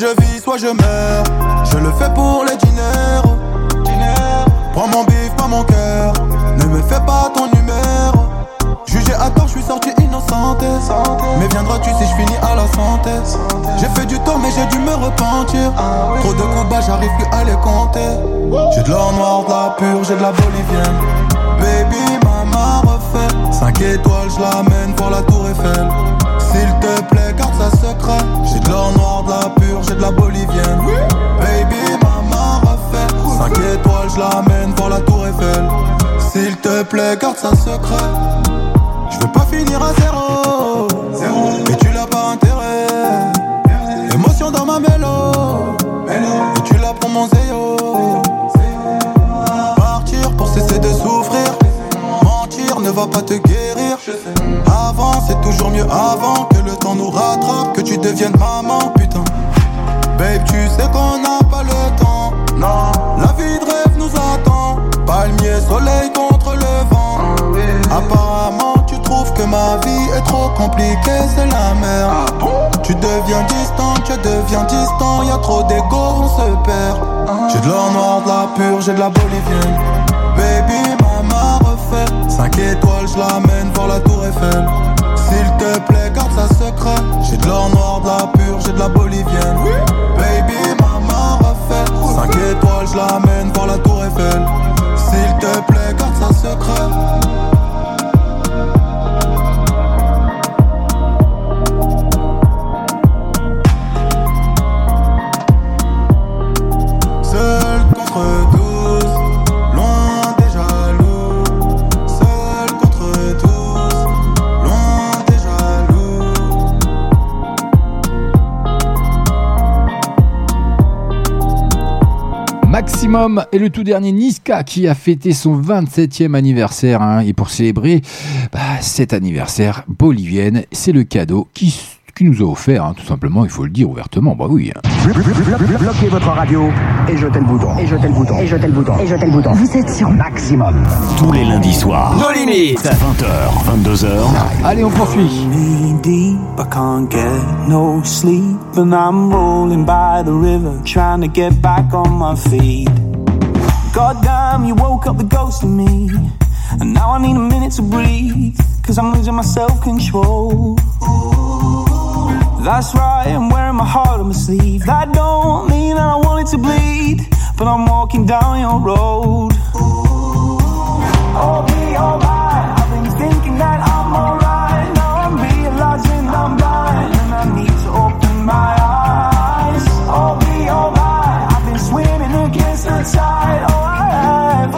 Je vis, soit je meurs. Je le fais pour les diners. Prends mon bif, pas mon cœur. Ne me fais pas ton numéro. Jugé à tort, je suis sorti innocente. Mais viendras-tu si je finis à la santé? J'ai fait du tort, mais j'ai dû me repentir. Trop de combats, j'arrive plus à les compter. J'ai de l'or noir, de la pure, j'ai de la bolivienne. Baby, maman refait. 5 étoiles, je l'amène pour la tour Eiffel. S'il te plaît, J'ai de l'or noir, de la pure, j'ai de la bolivienne. Baby, maman refait. 5 étoiles, je l'amène pour la tour Eiffel. S'il te plaît, garde ça secret. Je veux pas finir à zéro. Et tu l'as pas intérêt. Émotion dans ma mélo. Et tu l'as pour mon zéyo. Partir pour cesser de souffrir. Mentir ne va pas te guérir. Avant, c'est toujours mieux avant que le temps nous rattrape. Que tu deviennes maman, putain. Babe, tu sais qu'on n'a pas le temps. Non, la vie de rêve nous attend. Palmier, soleil contre le vent. Apparemment, tu trouves que ma vie est trop compliquée, c'est la merde. Tu deviens distant, tu deviens distant. Y a trop d'ego, on se perd. J'ai de l'or noir, de la pure, j'ai de la bolivienne. Baby, maman. 5 étoiles, je l'amène voir la tour Eiffel. S'il te plaît, garde ça secret. J'ai de l'or noir, de la pure, j'ai de la bolivienne. Baby, maman refait. 5 étoiles, je l'amène voir la tour Eiffel. S'il te plaît, garde ça secret. Maximum et le tout dernier Niska qui a fêté son 27e anniversaire. hein. et pour célébrer bah, cet anniversaire bolivienne, c'est le cadeau qui, qui nous a offert, hein, tout simplement, il faut le dire ouvertement. Bah oui. hein. Bloquez votre radio et jetez le bouton. Et jetez le bouton. Et jetez le bouton. Et jetez le bouton. Vous êtes sur maximum. Tous les lundis soirs. Nos limites. 20h, 22h. Allez, on poursuit. knee deep, I can't get no sleep, and I'm rolling by the river, trying to get back on my feet. Goddamn, you woke up the ghost in me, and now I need a minute to breathe, cause I'm losing my self control. That's right, I'm wearing my heart on my sleeve. That don't mean that I want it to bleed, but I'm walking down your road. Oh, be alright. I've been thinking that I'm alright. Now I'm realizing I'm blind and I need to open my eyes. Oh, be alright. I've been swimming against the tide. Oh, I have.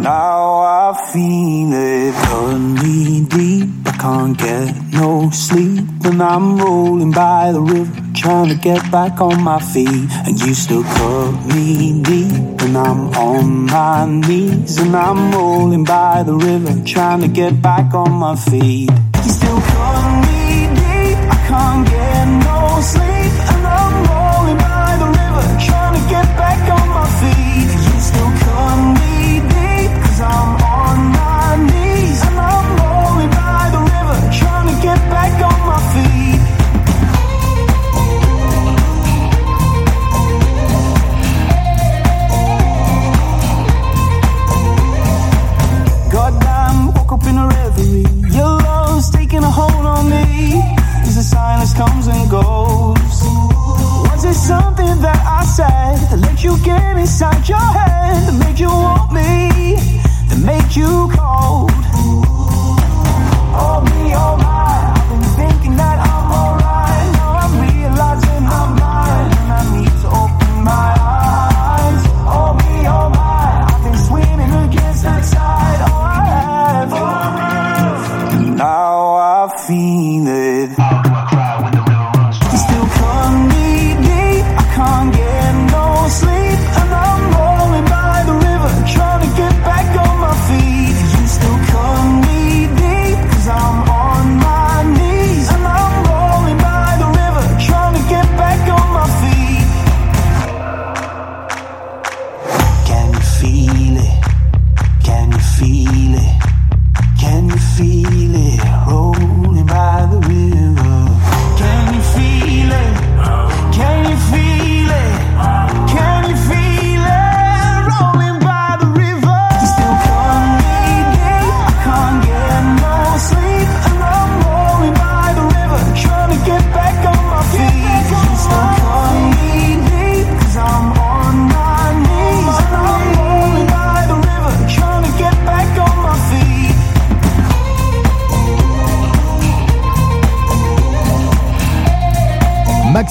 Now I feel it cut me deep. I can't get no sleep, and I'm rolling by the river, trying to get back on my feet. And you still cut me deep, and I'm on my knees, and I'm rolling by the river, trying to get back on my feet. You still cut me deep, I can't the silence comes and goes. Was it something that I said that let you get inside your head? That made you want me? That made you cold? Oh, me, oh, my.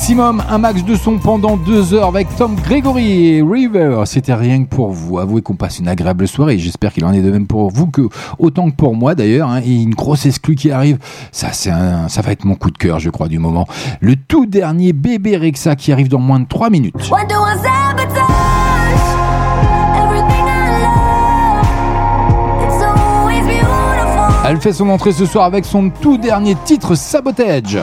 maximum, un max de son pendant deux heures avec Tom Gregory et River. C'était rien que pour vous. Avouez qu'on passe une agréable soirée. J'espère qu'il en est de même pour vous que autant que pour moi d'ailleurs. Hein. Et une grosse exclue qui arrive. Ça, ça va être mon coup de cœur, je crois, du moment. Le tout dernier bébé Rexa qui arrive dans moins de trois minutes. Elle fait son entrée ce soir avec son tout dernier titre Sabotage.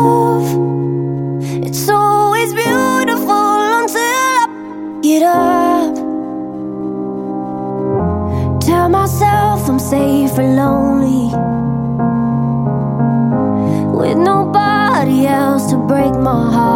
love. It's always beautiful until I get up. Tell myself I'm safe and lonely. With nobody else to break my heart.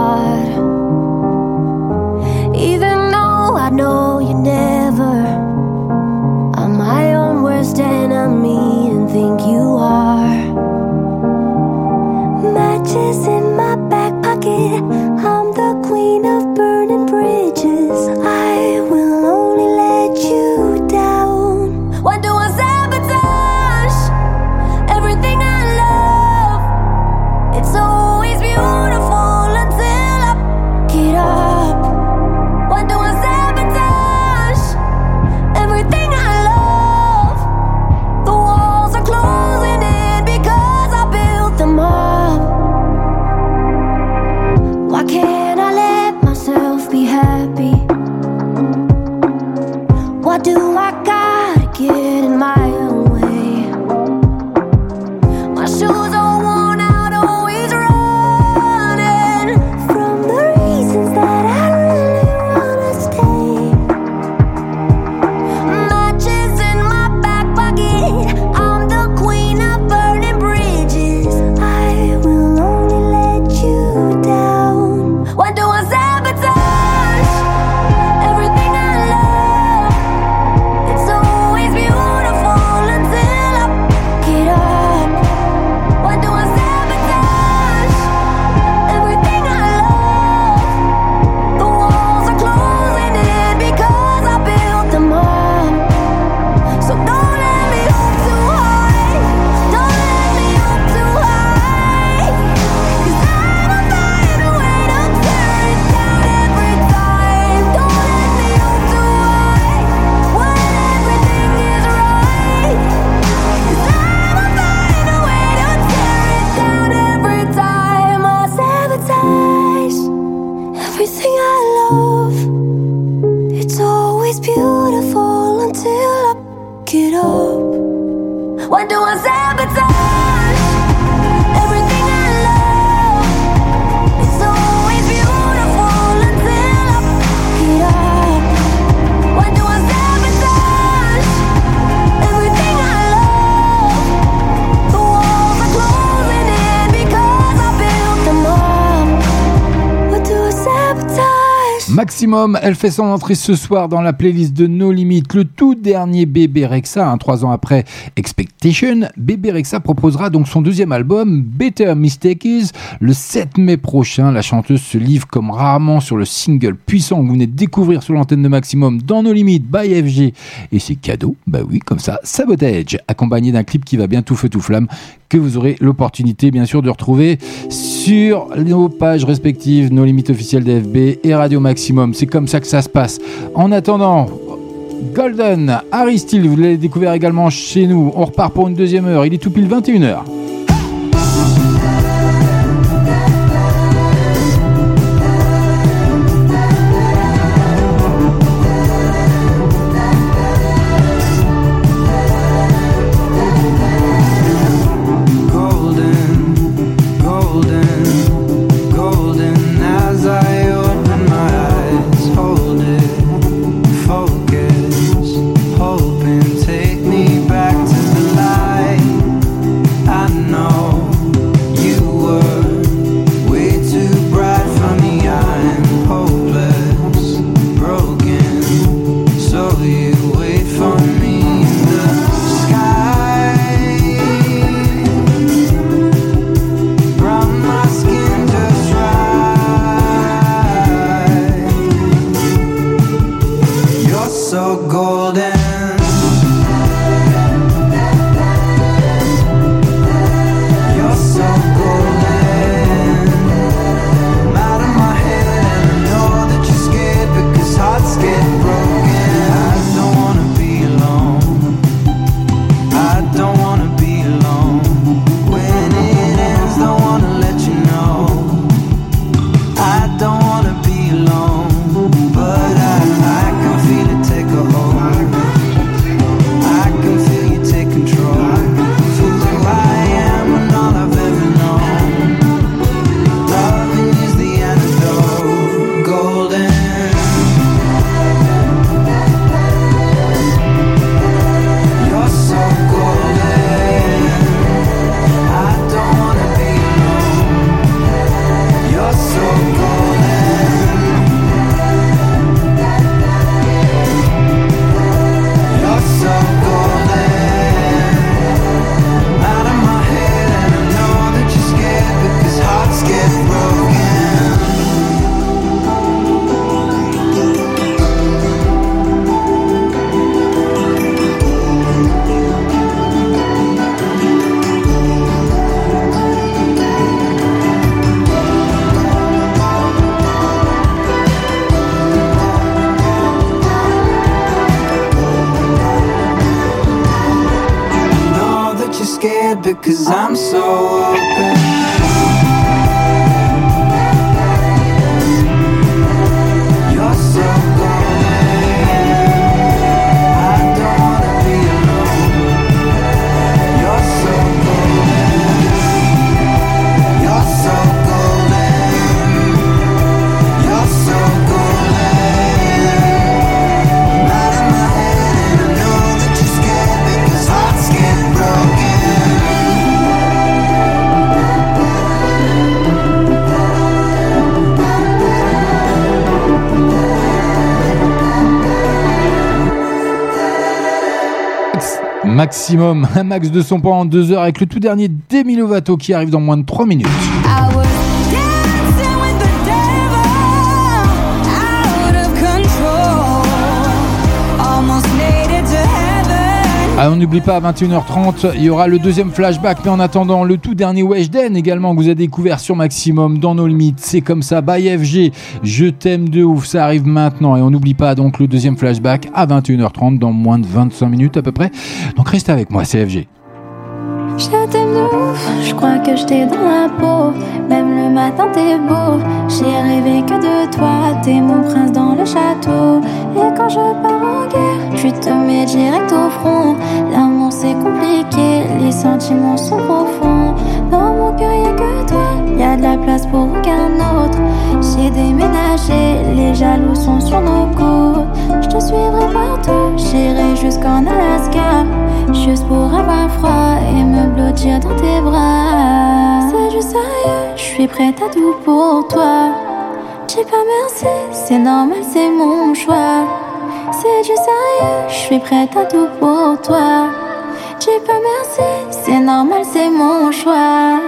Elle fait son entrée ce soir dans la playlist de No Limit, le tout dernier bébé Rexa, hein, trois ans après Expectation. Bébé Rexa proposera donc son deuxième album, Better Mistakes, le 7 mai prochain. La chanteuse se livre comme rarement sur le single puissant que vous venez de découvrir sur l'antenne de Maximum dans No Limit by FG. Et c'est cadeau, bah oui, comme ça, Sabotage, accompagné d'un clip qui va bien tout feu tout flamme, que vous aurez l'opportunité bien sûr de retrouver sur nos pages respectives, nos limites officielles d'FB et Radio Maximum. C'est comme ça que ça se passe. En attendant, Golden, Harry Steele, vous l'avez découvert également chez nous. On repart pour une deuxième heure. Il est tout pile 21h. Maximum, un max de son pendant deux heures avec le tout dernier Demi Lovato qui arrive dans moins de 3 minutes. Ah, on n'oublie pas, à 21h30, il y aura le deuxième flashback. Mais en attendant, le tout dernier Weshden également que vous avez découvert sur Maximum dans nos limites. C'est comme ça, by FG. Je t'aime de ouf, ça arrive maintenant. Et on n'oublie pas donc le deuxième flashback à 21h30 dans moins de 25 minutes à peu près. Donc restez avec moi, c'est FG. Je t'aime de je crois que j'étais dans la peau. Même le matin, t'es beau. J'ai rêvé que de toi, t'es mon prince dans le château. Et quand je pars mets direct au front. L'amour c'est compliqué, les sentiments sont profonds. Dans mon cœur y'a que toi, y a de la place pour aucun autre. J'ai déménagé, les jaloux sont sur nos côtes. Je te suivrai partout, Alaska. Juste pour avoir froid et me blottir dans tes bras. C'est du sérieux, je suis prête à tout pour toi. Dis pas merci, c'est normal, c'est mon choix. C'est du sérieux, je suis prête à tout pour toi. Dis pas merci, c'est normal, c'est mon choix.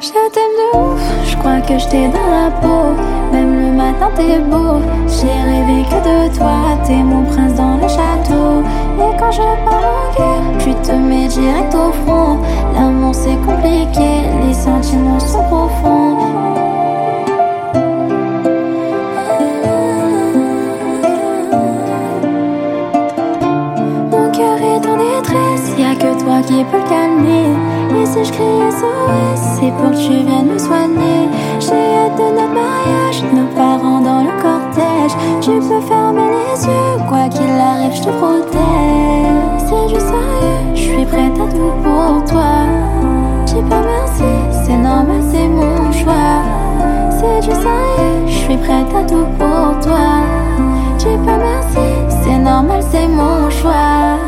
Je t'aime de ouf, je crois que je t'ai dans la peau. Même le matin, t'es beau. J'ai rêvé que de toi, t'es mon prince dans le château. Et quand je pars en guerre, tu te mets direct au front. L'amour c'est compliqué, les sentiments sont profonds. Mon cœur est en détresse, y a que toi qui peux le calmer. Et si je crie SOS, c'est pour que tu viennes me soigner. J'ai de notre mariage, nos parents dans le cortège. Tu peux fermer les yeux, quoi qu'il arrive, je te protège. C'est du sérieux, je suis prête à tout pour toi. Dis pas merci, c'est normal, c'est mon choix. C'est du sérieux, je suis prête à tout pour toi. Dis pas merci, c'est normal, c'est mon choix.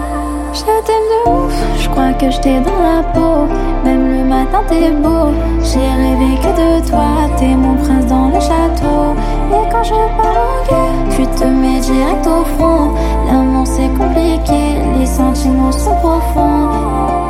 Je t'aime de ouf, je crois que je t'ai dans la peau. Même le matin, t'es beau. J'ai rêvé que de toi, t'es mon prince dans le château. Et quand je guerre, tu te mets direct au front. L'amour c'est compliqué, les sentiments sont profonds.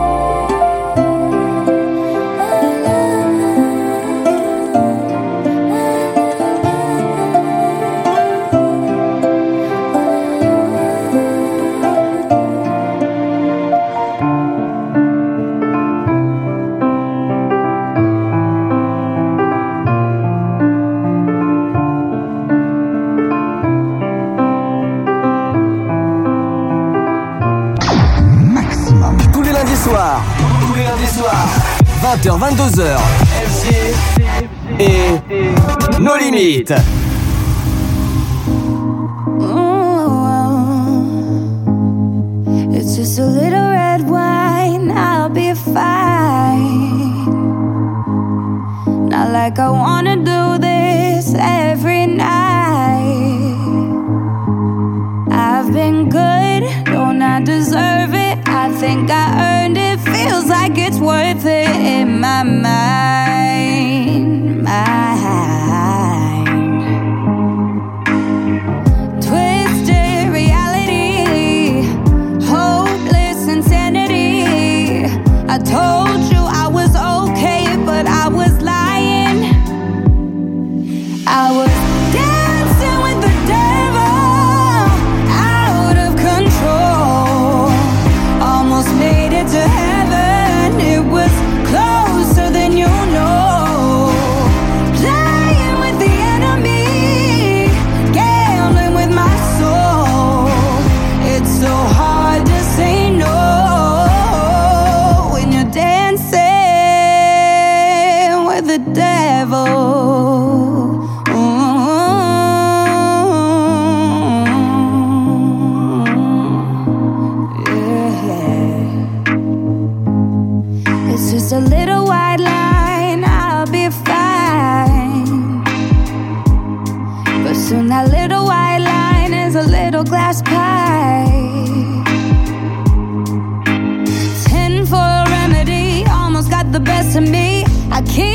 I keep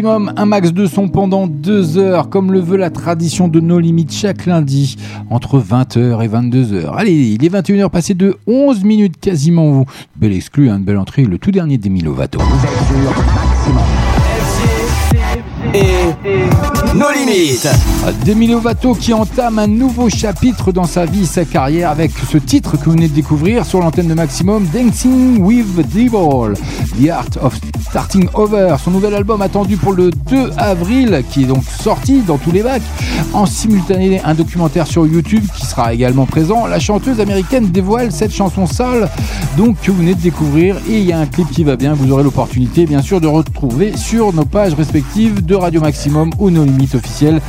Maximum, un max de son pendant deux heures, comme le veut la tradition de nos limites chaque lundi, entre 20h et 22h. Allez, il est 21h passé de 11 minutes quasiment. Vous. Belle exclu, hein, belle entrée, le tout dernier d'Emi Lovato. Et. Demi Lovato qui entame un nouveau chapitre dans sa vie et sa carrière avec ce titre que vous venez de découvrir sur l'antenne de Maximum, Dancing with the Devil, The Art of Starting Over, son nouvel album attendu pour le 2 avril qui est donc sorti dans tous les bacs. En simultané, un documentaire sur YouTube qui sera également présent. La chanteuse américaine dévoile cette chanson sale donc que vous venez de découvrir et il y a un clip qui va bien, vous aurez l'opportunité bien sûr de retrouver sur nos pages respectives de Radio Maximum ou nos limites officielles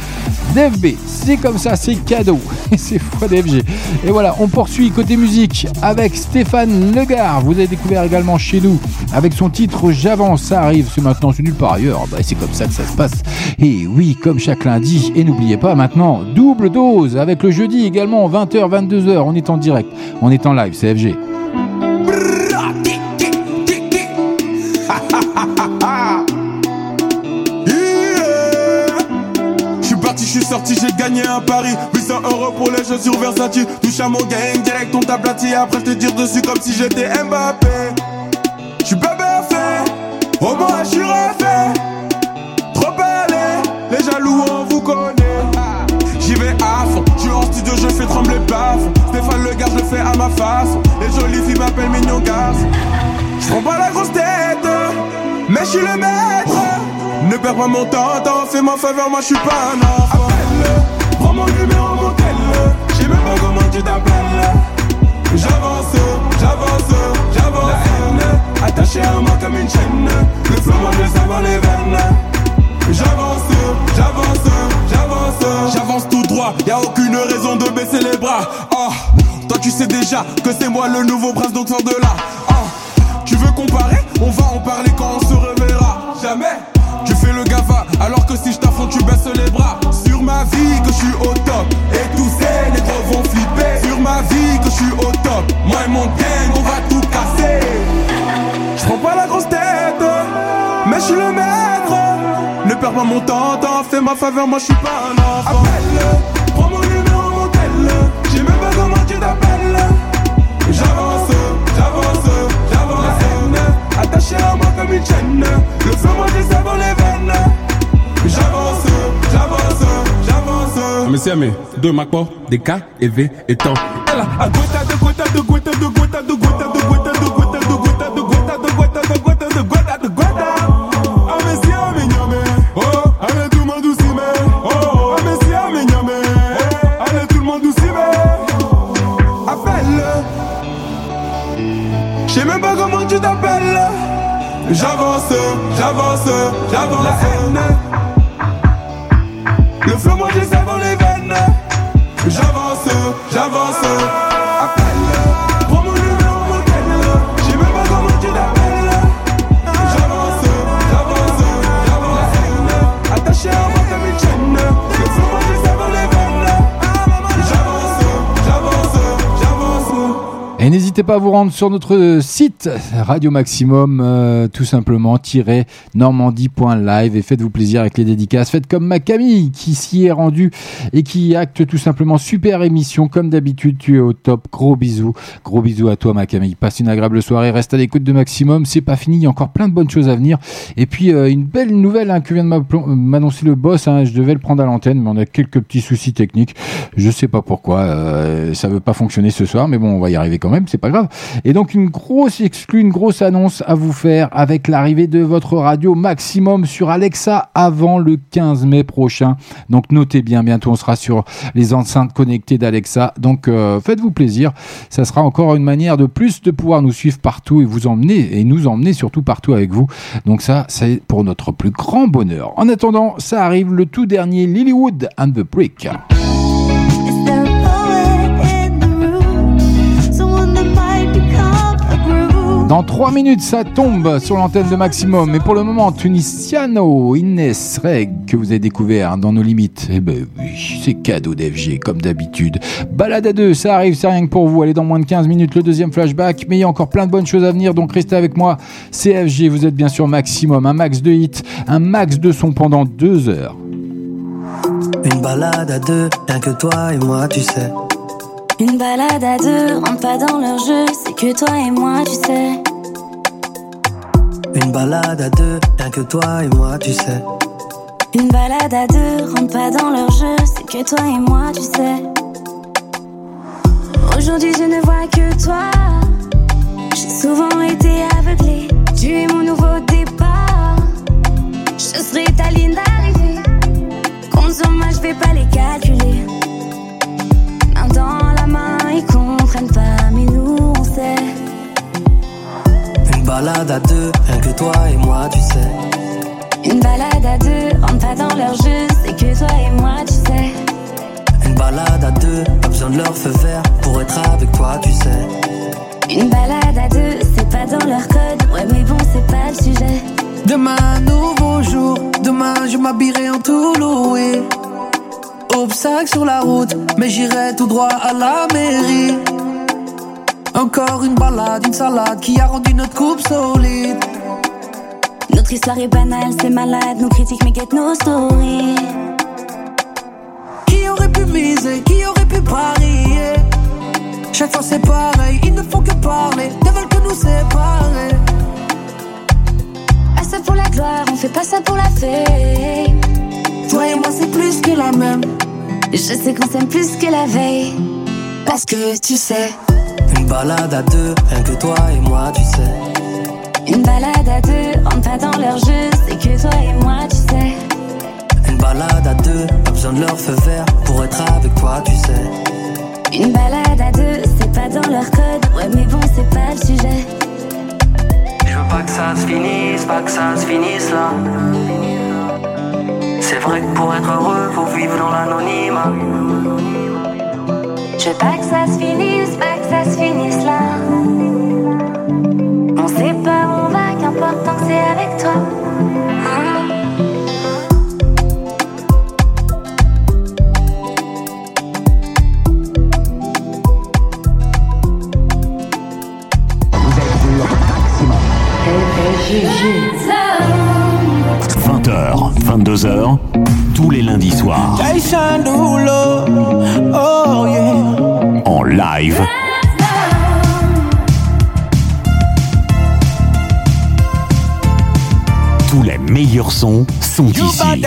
d'FB. C'est comme ça, c'est cadeau c'est fois d'FG. Et voilà, on poursuit côté musique avec Stéphane Legard. Vous avez découvert également chez nous avec son titre J'avance, ça arrive, c'est maintenant, c'est nulle part ailleurs. Bah, c'est comme ça que ça se passe. Et oui, comme chaque lundi. Et n'oubliez pas maintenant, double dose avec le jeudi également 20h, 22h. On est en direct, on est en live, c'est FG. Je suis parti, je suis sorti, j'ai gagné un pari 800 euros pour les chaussures Versace Touche à mon gang, direct on t'aplatit. Après je te tire dessus comme si j'étais Mbappé. Je suis bébé fait, au moins je suis refait. Trop belle, les jaloux on vous connaît. J'y vais à fond, je suis en studio, je fais trembler le plafond. Stéphane le gars, je le fais à ma façon. Les jolies filles m'appellent mignon garçon. Je prends pas la grosse tête, mais je suis le maître. Ne perds pas mon temps, temps, fais ma faveur, moi je suis pas un enfant. Appelle-le, mon numéro, mon tel même pas comment tu t'appelles. J'avance, j'avance, j'avance. La haine, attachée à moi comme une chaîne. Le flow, moi je savant les veines. J'avance, j'avance, j'avance. J'avance tout droit, y a aucune raison de baisser les bras. Oh, toi tu sais déjà que c'est moi le nouveau prince donc sors de là. Oh, tu veux comparer On va en parler quand on se reverra. Jamais. Tu fais le gava alors que si je t'affronte tu baisses les bras Sur ma vie que je suis au top. Et tous ces négros vont flipper. Sur ma vie que je suis au top. Moi et mon gang on va tout casser. Je prends pas la grosse tête Mais je suis le maître. Ne perds pas mon temps, temps Fais ma faveur, moi je suis pas un enfant. Appelle-le, prends mon numéro, mon tel Je sais même pas comment tu t'appelles. J'avance, j'avance, j'avance. Attachée à moi comme une chaîne. Le feu, moi sais dans les veines j'avance Messi Amé, deux Macpo, des K, et V et temps. Ela, a gota de gota de gota de gota de gota de gota de gota de gota de gota de gota de gota de gota de gota Ah ah nyame Oh, allez tout le monde aussi mais Oh, ah mais si ah mais nyame Allez tout le monde aussi mais Appelle-le Je sais même pas comment tu t'appelles J'avance, j'avance, j'avance La haine pas vous rendre sur notre site Radio Maximum, euh, tout simplement, normandie.live et faites-vous plaisir avec les dédicaces. Faites comme ma Camille qui s'y est rendue et qui acte tout simplement super émission. Comme d'habitude, tu es au top. Gros bisous. Gros bisous à toi, ma Camille. Passe une agréable soirée. Reste à l'écoute de Maximum. C'est pas fini. Il y a encore plein de bonnes choses à venir. Et puis, euh, une belle nouvelle hein, que vient de m'annoncer le boss. hein. Je devais le prendre à l'antenne, mais on a quelques petits soucis techniques. Je sais pas pourquoi. euh, ça veut pas fonctionner ce soir, mais bon, on va y arriver quand même. C'est pas Et donc, une grosse exclue, une grosse annonce à vous faire avec l'arrivée de votre radio maximum sur Alexa avant le 15 mai prochain. Donc, notez bien, bientôt on sera sur les enceintes connectées d'Alexa. Donc, euh, faites-vous plaisir. Ça sera encore une manière de plus de pouvoir nous suivre partout et vous emmener et nous emmener surtout partout avec vous. Donc, ça, c'est pour notre plus grand bonheur. En attendant, ça arrive le tout dernier Lilywood and the Brick. Dans 3 minutes, ça tombe sur l'antenne de Maximum. Mais pour le moment, Tunisiano, Inès Reg, que vous avez découvert dans nos limites. Eh ben oui, c'est cadeau d'FG, comme d'habitude. Balade à deux, ça arrive, c'est rien que pour vous. Allez, dans moins de 15 minutes, le deuxième flashback. Mais il y a encore plein de bonnes choses à venir, donc restez avec moi. C'est FG, vous êtes bien sûr Maximum. Un max de hits, un max de son pendant 2 heures. Une balade à deux, rien que toi et moi, tu sais. Une balade à deux, rentre pas dans leur jeu, c'est que toi et moi, tu sais. Une balade à deux, rien que toi et moi, tu sais. Une balade à deux, rentre pas dans leur jeu, c'est que toi et moi, tu sais. Aujourd'hui, je ne vois que toi. J'ai souvent été aveuglée. Tu es mon nouveau départ. Je serai ta ligne d'arrivée. Compte sur moi, je vais pas les calculer. Balade à deux, rien que toi et moi, tu sais. Une balade à deux, rentre pas dans leur jeu, c'est que toi et moi, tu sais. Une balade à deux, pas besoin de leur feu vert pour être avec toi, tu sais. Une balade à deux, c'est pas dans leur code, ouais, mais bon, c'est pas le sujet. Demain, nouveau jour. Demain, je m'habillerai en tout loué. Obstacle sur la route, mais j'irai tout droit à la mairie. Encore une balade, une salade qui a rendu notre coupe solide. Notre histoire est banale, c'est malade, nos critiques mais get nos stories. Qui aurait pu miser, qui aurait pu parier? Chaque fois c'est pareil, ils ne font que parler, ne veulent que nous séparer. Ah, ça pour la gloire, on fait pas ça pour la fame. Toi et moi c'est plus que la même. Je sais qu'on s'aime plus que la veille. Parce que tu sais, Une balade à deux, rien que toi et moi, tu sais. une balade à deux, rentre pas dans leur jeu, c'est que toi et moi, tu sais. Une balade à deux, pas besoin de leur feu vert pour être avec toi, tu sais. Une balade à deux, c'est pas dans leur code, ouais, mais bon, c'est pas le sujet. Je veux pas que ça se finisse, pas que ça se finisse là. C'est vrai que pour être heureux, faut vivre dans l'anonymat. Je veux pas que ça se finisse, pas que ça se finisse là. On sait pas où on va, qu'importe tant que c'est avec toi. Hein? 22h, tous les lundis soirs, oh en live. Tous les meilleurs sons sont ici.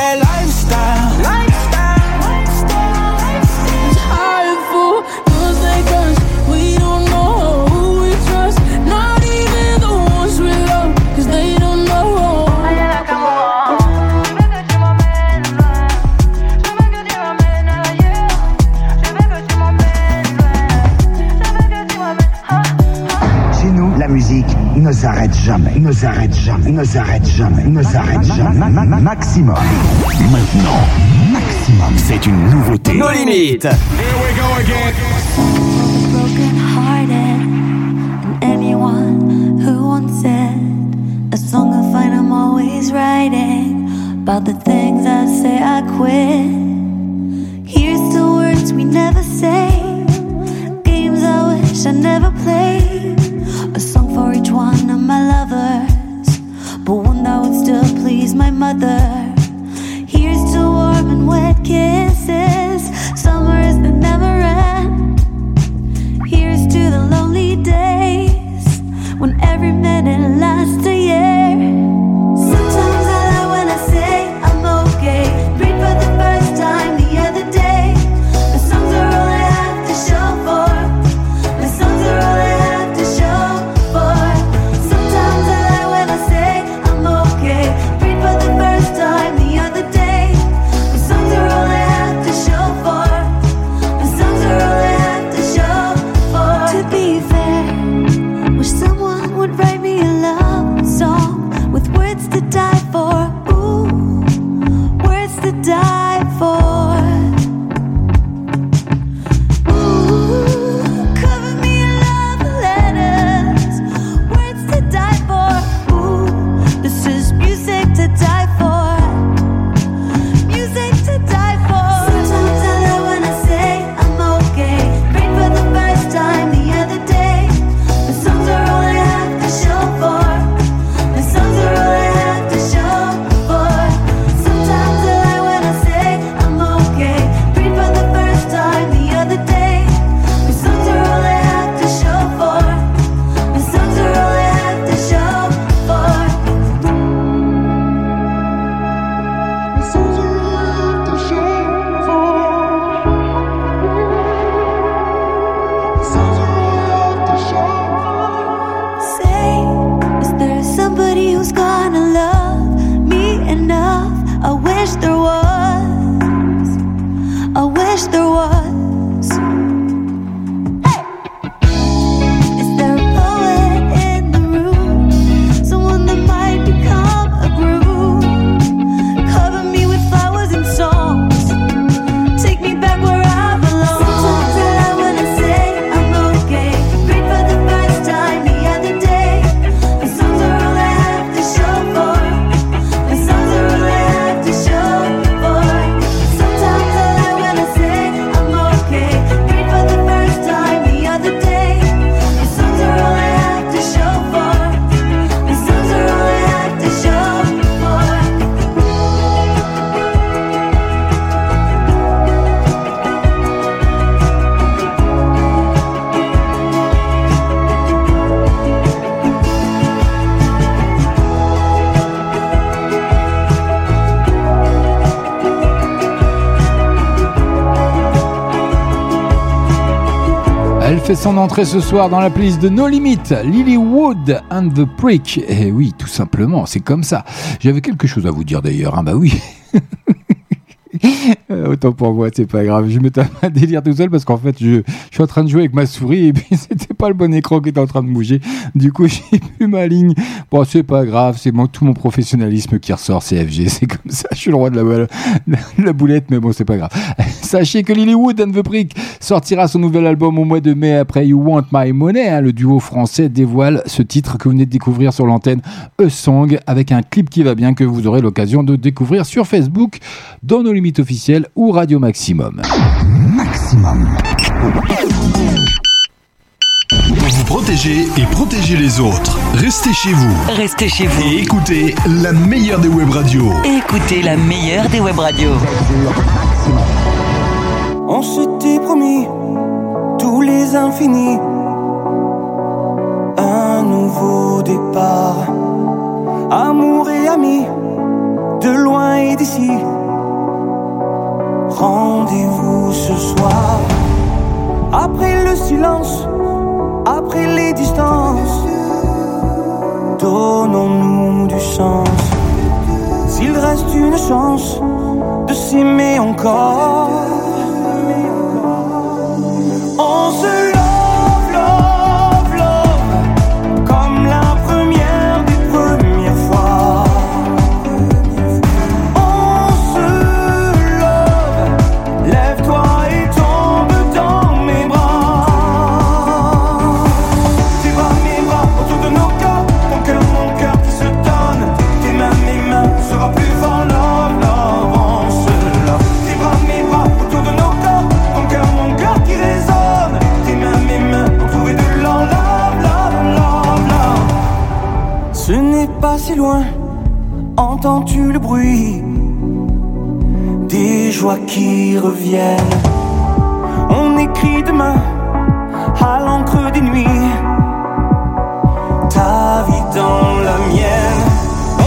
S'arrête jamais, ne s'arrête jamais, ne s'arrête jamais, ne s'arrête jamais. Ma- ma- ma- Maximum. Maintenant, Maximum. c'est une nouveauté. Nos limites. broken hearted and anyone who once said a song I find I'm always writing about the things I say I quit. Here's the words we never say, games I wish I never played. A song for each one my lovers, but one that would still please my mother. Fait son entrée ce soir dans la playlist de No Limit, Lilywood and the Prick. Et oui, tout simplement, c'est comme ça. J'avais quelque chose à vous dire d'ailleurs, hein, bah oui. Euh, Autant pour moi, c'est pas grave. Je me tape un délire tout seul parce qu'en fait, je, suis en train de jouer avec ma souris et puis c'était pas le bon écran qui était en train de bouger. Du coup, j'ai plus ma ligne. Bon, c'est pas grave, c'est mon- tout mon professionnalisme qui ressort, c'est FG, c'est comme ça. Je suis le roi de la, boulette, mais bon, c'est pas grave. Sachez que Lilywood and the Prick sortira son nouvel album au mois de mai après You Want My Money. hein. le duo français dévoile ce titre que vous venez de découvrir sur l'antenne A Song avec un clip qui va bien que vous aurez l'occasion de découvrir sur Facebook, dans nos limites officielles ou Radio Maximum. Maximum. Pour vous protéger et protéger les autres, restez chez vous. Restez chez vous. Et écoutez la meilleure des web radios. Écoutez la meilleure des web radios. On s'était promis tous les infinis. Un nouveau départ. Amour et amis, de loin et d'ici. Rendez-vous ce soir. Après le silence, après les distances. Donnons-nous du sens. S'il reste une chance de s'aimer encore. Entends-tu le bruit Des joies qui reviennent? On écrit demain à l'encre des nuits Ta vie dans la mienne.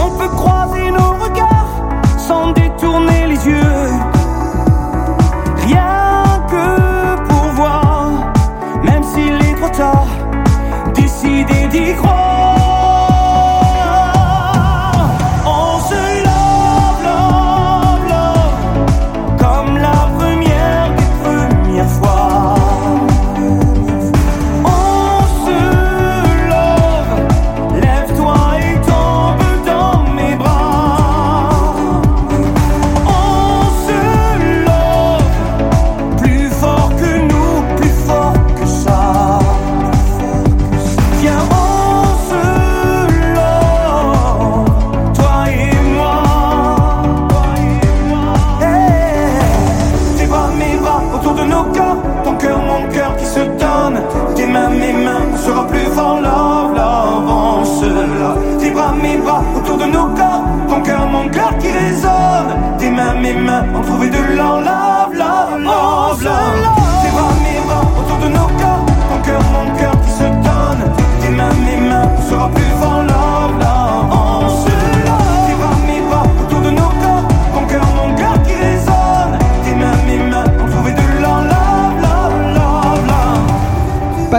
On peut croiser nos regards Sans détourner les yeux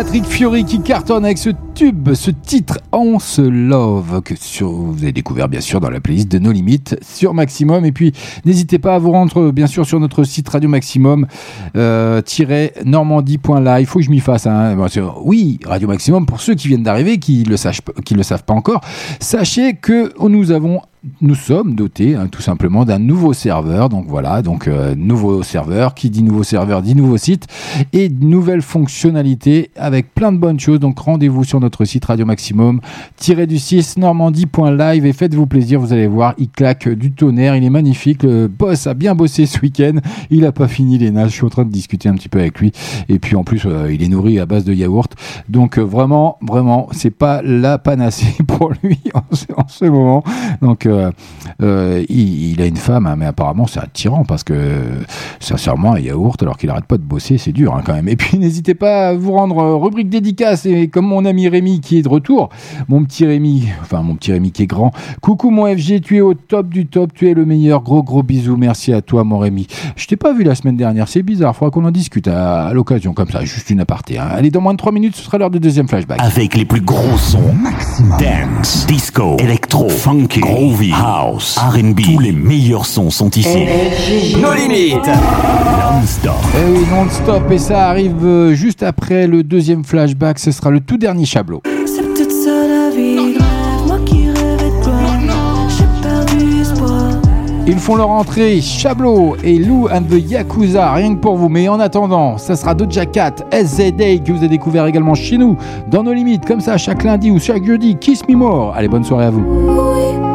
Patrick Fiori qui cartonne avec ce tube, ce titre On se love que vous avez découvert bien sûr dans la playlist de No Limites sur Maximum et puis n'hésitez pas à vous rendre bien sûr sur notre site Radio Maximum euh, normandie.live. Il faut que je m'y fasse. hein. Oui, Radio Maximum pour ceux qui viennent d'arriver, qui le sachent, qui le savent pas encore. Sachez que nous avons nous sommes dotés hein, tout simplement d'un nouveau serveur. Donc voilà, donc euh, nouveau serveur. Qui dit nouveau serveur dit nouveau site et nouvelles fonctionnalités avec plein de bonnes choses. Donc rendez-vous sur notre site Radio Maximum du 6 normandie.live et faites-vous plaisir. Vous allez voir, il claque du tonnerre. Il est magnifique. Le boss a bien bossé ce week-end. Il a pas fini les nages. Je suis en train de discuter un petit peu avec lui. Et puis en plus, euh, il est nourri à base de yaourt. Donc euh, vraiment, vraiment, c'est pas la panacée pour lui en ce, en ce moment. Donc euh, Euh, il, il a une femme, hein, mais apparemment c'est un tyran parce que sincèrement, un yaourt alors qu'il arrête pas de bosser, c'est dur hein, quand même. Et puis n'hésitez pas à vous rendre euh, rubrique dédicace et comme mon ami Rémi qui est de retour, mon petit Rémi, enfin mon petit Rémi qui est grand. Coucou mon FG, tu es au top du top, tu es le meilleur. Gros gros bisous, merci à toi mon Rémi. Je t'ai pas vu la semaine dernière, c'est bizarre, faudra qu'on en discute à, à l'occasion comme ça, juste une aparté. hein. Allez, dans moins de 3 minutes, ce sera l'heure du deuxième flashback. Avec les plus gros sons. Dance, disco, électro, funky, groovy, house, R&B. Tous les meilleurs sons sont ici. Nos limites. Non-stop. Eh oui, non-stop, et ça arrive euh, juste après le deuxième flashback, ce sera le tout dernier chablot. C'est peut-être ça la vie. Moi qui rêvais de toi, j'ai perdu espoir. Ils font leur entrée, Chablot et Lou and the Yakuza, rien que pour vous. Mais en attendant, ça sera Doja Cat, SZA que vous avez découvert également chez nous, dans nos limites, comme ça, chaque lundi ou chaque jeudi. Kiss Me More. Allez, bonne soirée à vous.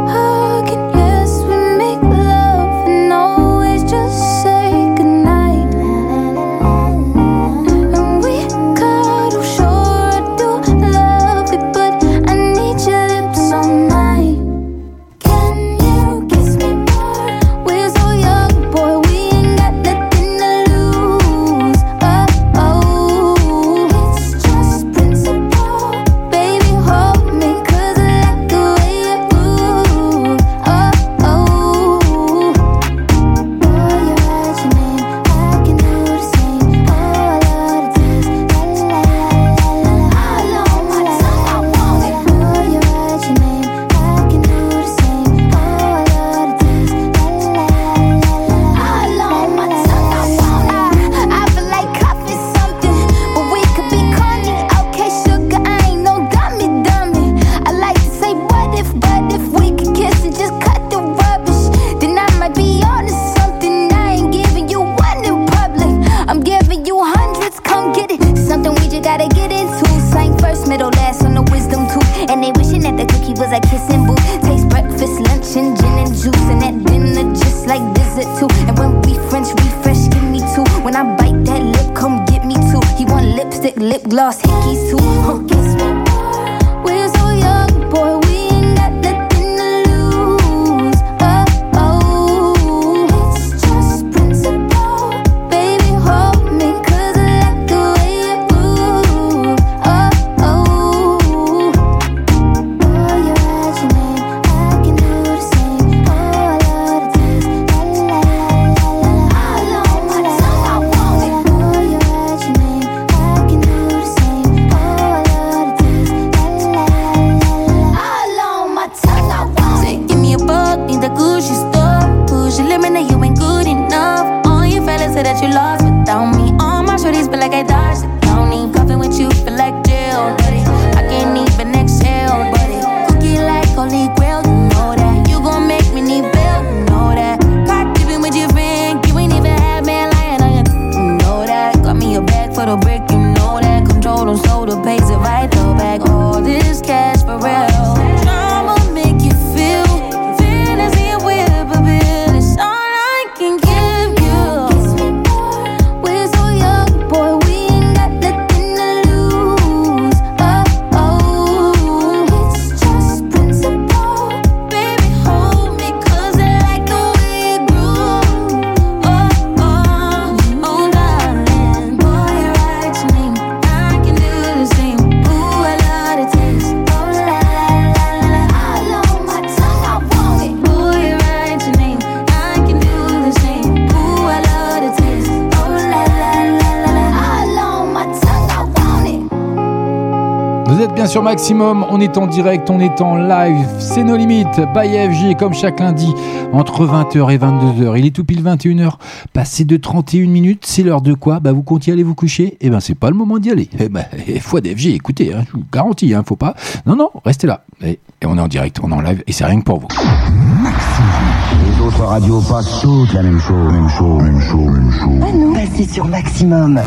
Maximum, on est en direct, on est en live, c'est nos limites, by FG comme chaque lundi, entre 20h et 22h. Il est tout pile 21h, passé de 31 minutes, c'est l'heure de quoi? Bah vous comptiez aller vous coucher? Eh ben c'est pas le moment d'y aller. Eh ben, foi d'FG, écoutez, hein, je vous garantis, hein, faut pas. Non, non, restez là. Et, et on est en direct, on est en live, et c'est rien que pour vous. Les autres radios passent toutes la même chose, même chose, même chose, même chose. Passez sur Maximum.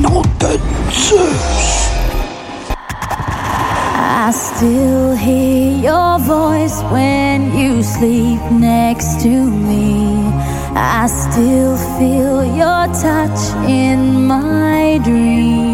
Non de Zeus. I still hear your voice when you sleep next to me. I still feel your touch in my dream.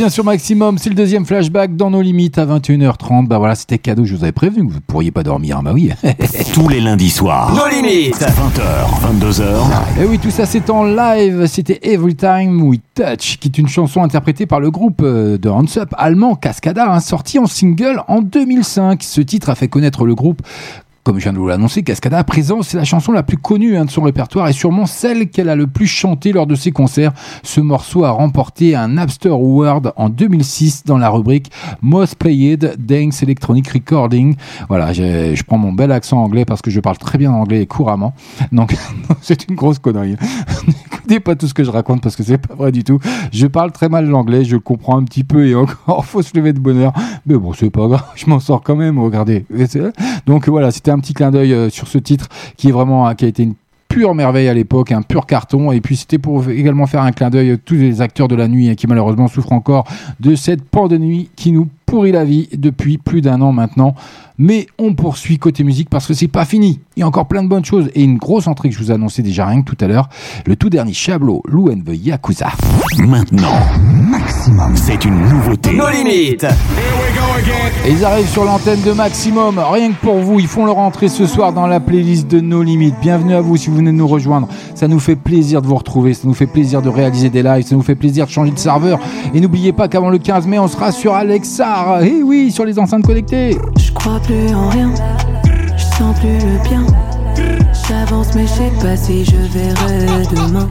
Bien sur Maximum, c'est le deuxième flashback dans nos limites à 21h30. Bah voilà, c'était cadeau, je vous avais prévenu que vous ne pourriez pas dormir. Bah oui. Tous les lundis soirs. Nos limites. 20h, 22h. Et oui, tout ça c'est en live. C'était Every Time We Touch, qui est une chanson interprétée par le groupe euh, de Hands Up allemand Cascada, hein, sorti en single en 2005. Ce titre a fait connaître le groupe. Comme je viens de vous l'annoncer, Cascada à présent, c'est la chanson la plus connue hein, de son répertoire et sûrement celle qu'elle a le plus chantée lors de ses concerts. Ce morceau a remporté un Napster Award en 2006 dans la rubrique Most Played Dance Electronic Recording. Voilà, je prends mon bel accent anglais parce que je parle très bien anglais couramment. Donc, c'est une grosse connerie. N'écoutez pas tout ce que je raconte parce que c'est pas vrai du tout. Je parle très mal l'anglais, je comprends un petit peu et encore, faut se lever de bonheur. Mais bon, c'est pas grave, je m'en sors quand même, regardez. Donc voilà, c'était un petit clin d'œil euh, sur ce titre qui est vraiment, hein, qui a été une pure merveille à l'époque, un pur carton. Et puis c'était pour également faire un clin d'œil à tous les acteurs de la nuit hein, qui malheureusement souffrent encore de cette pandémie qui nous pourrit la vie depuis plus d'un an maintenant. Mais on poursuit côté musique parce que c'est pas fini. Il y a encore plein de bonnes choses et une grosse entrée que je vous ai annoncé déjà rien que tout à l'heure. Le tout dernier Chablo, Lou and the Yakuza. Maintenant, Maximum, c'est une nouveauté. Nos limites. Et ils arrivent sur l'antenne de Maximum, rien que pour vous. Ils font leur entrée ce soir dans la playlist de nos limites. Bienvenue à vous si vous venez de nous rejoindre. Ça nous fait plaisir de vous retrouver, ça nous fait plaisir de réaliser des lives, ça nous fait plaisir de changer de serveur. Et n'oubliez pas qu'avant le 15 mai, on sera sur Alexar. Et oui, sur les enceintes connectées. Je crois plus en rien, je sens plus le bien. J'avance mais je sais pas si je verrai demain.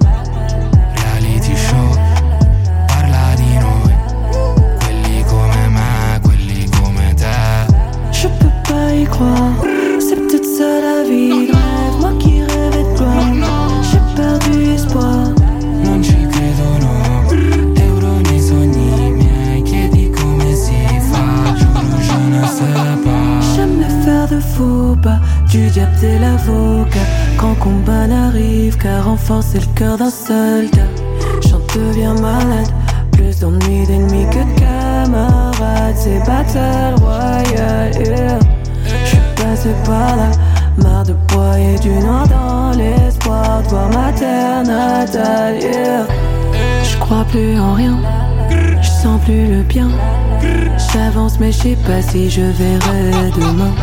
Reality show, parla di noi, quelli come me, quelli come te. Je peux pas y croire, c'est peut-être ça la vie de faux pas, du diable t'es l'avocat. Quand combat n'arrive qu'à renforcer le cœur d'un soldat. J'en deviens malade, plus d'ennuis d'ennemis que de camarades. C'est battle royale, yeah. J'suis passé par là, marre de broyer du noir dans l'espoir de voir ma terre natale, yeah. J'crois plus en rien, j'sens plus le bien. J'avance mais je sais pas si je verrai demain.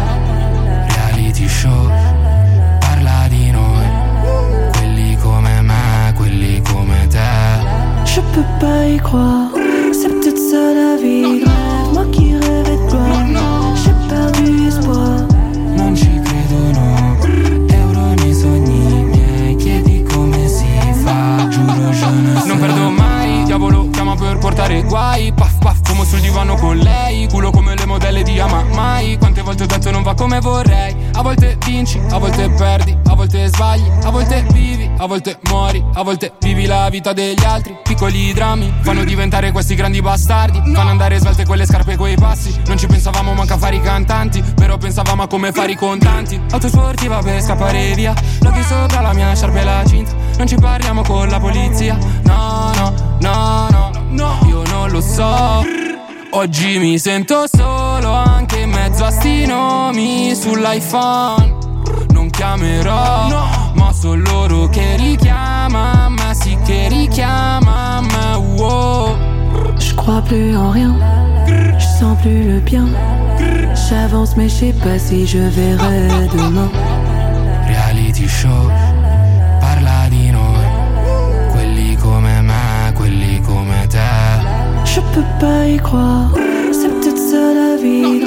Reality show, parla di noi, quelli come me, quelli come te. Je peux pas y croire, c'est peut-être ça la vie. Moi qui rêvais de toi, j'ai perdu espoir. Non ci credo no, euro nei sogni miei, chiedi come si fa, giuro je ne Non perdo mai, diavolo chiama per portare guai. Paff, fumo sul divano con lei Culo come le modelle di Ama. Mai Quante volte ho detto non va come vorrei. A volte vinci, a volte perdi A volte sbagli, a volte vivi A volte muori, a volte vivi la vita degli altri. Piccoli drammi fanno diventare questi grandi bastardi. Fanno andare svelte quelle scarpe e quei passi. Non ci pensavamo manca a fare i cantanti Però pensavamo a come fare i contanti. Auto sportiva per scappare via Loghi sopra la mia sciarpa e la cinta. Non ci parliamo con la polizia. No, no, no, no, no. Io non lo so Oggi mi sento solo anche in mezzo a sti nomi sull'iPhone Non chiamerò, ma sono loro che richiama Ma sì che richiama, ma wow Je crois plus en rien, je sens plus le bien. J'avance mais je sais pas si je verrai demain. Reality show, Je peux pas y croire, c'est peut-être ça la vie.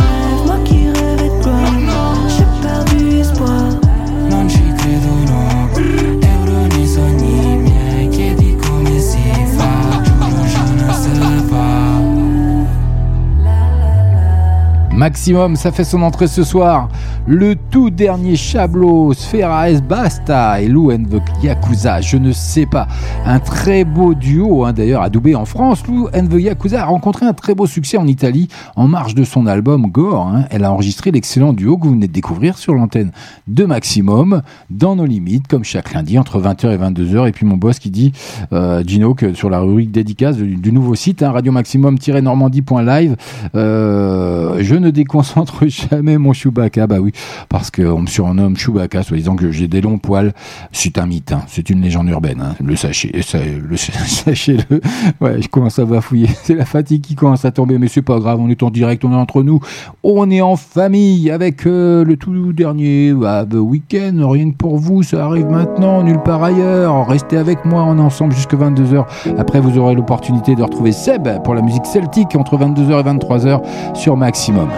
Maximum, ça fait son entrée ce soir. Le tout dernier Chablo, Sfera S Basta et Lou and the Yakuza. Je ne sais pas. Un très beau duo, hein, d'ailleurs, adoubé en France. Lou and the Yakuza a rencontré un très beau succès en Italie en marge de son album Gore. hein. Elle a enregistré l'excellent duo que vous venez de découvrir sur l'antenne de Maximum, dans nos limites, comme chaque lundi, entre 20h et 22h. Et puis mon boss qui dit, euh, Gino, que sur la rubrique dédicace du, nouveau site, hein, radio maximum-normandie.live, euh, je ne déconcentre jamais mon Chewbacca. Bah oui, parce qu'on me surnomme Chewbacca, soi-disant que j'ai des longs poils. C'est un mythe, hein. c'est une légende urbaine. hein. Le sachez, ça- le sachez-le. Ouais, je commence à bafouiller. C'est la fatigue qui commence à tomber, mais c'est pas grave. On est en direct, on est entre nous, on est en famille avec euh, le tout dernier bah, The Weekend. Rien que pour vous, ça arrive maintenant, nulle part ailleurs. Restez avec moi, on ensemble jusqu'à 22h. Après, vous aurez l'opportunité de retrouver Seb pour la musique celtique entre 22h et 23h sur Maximum.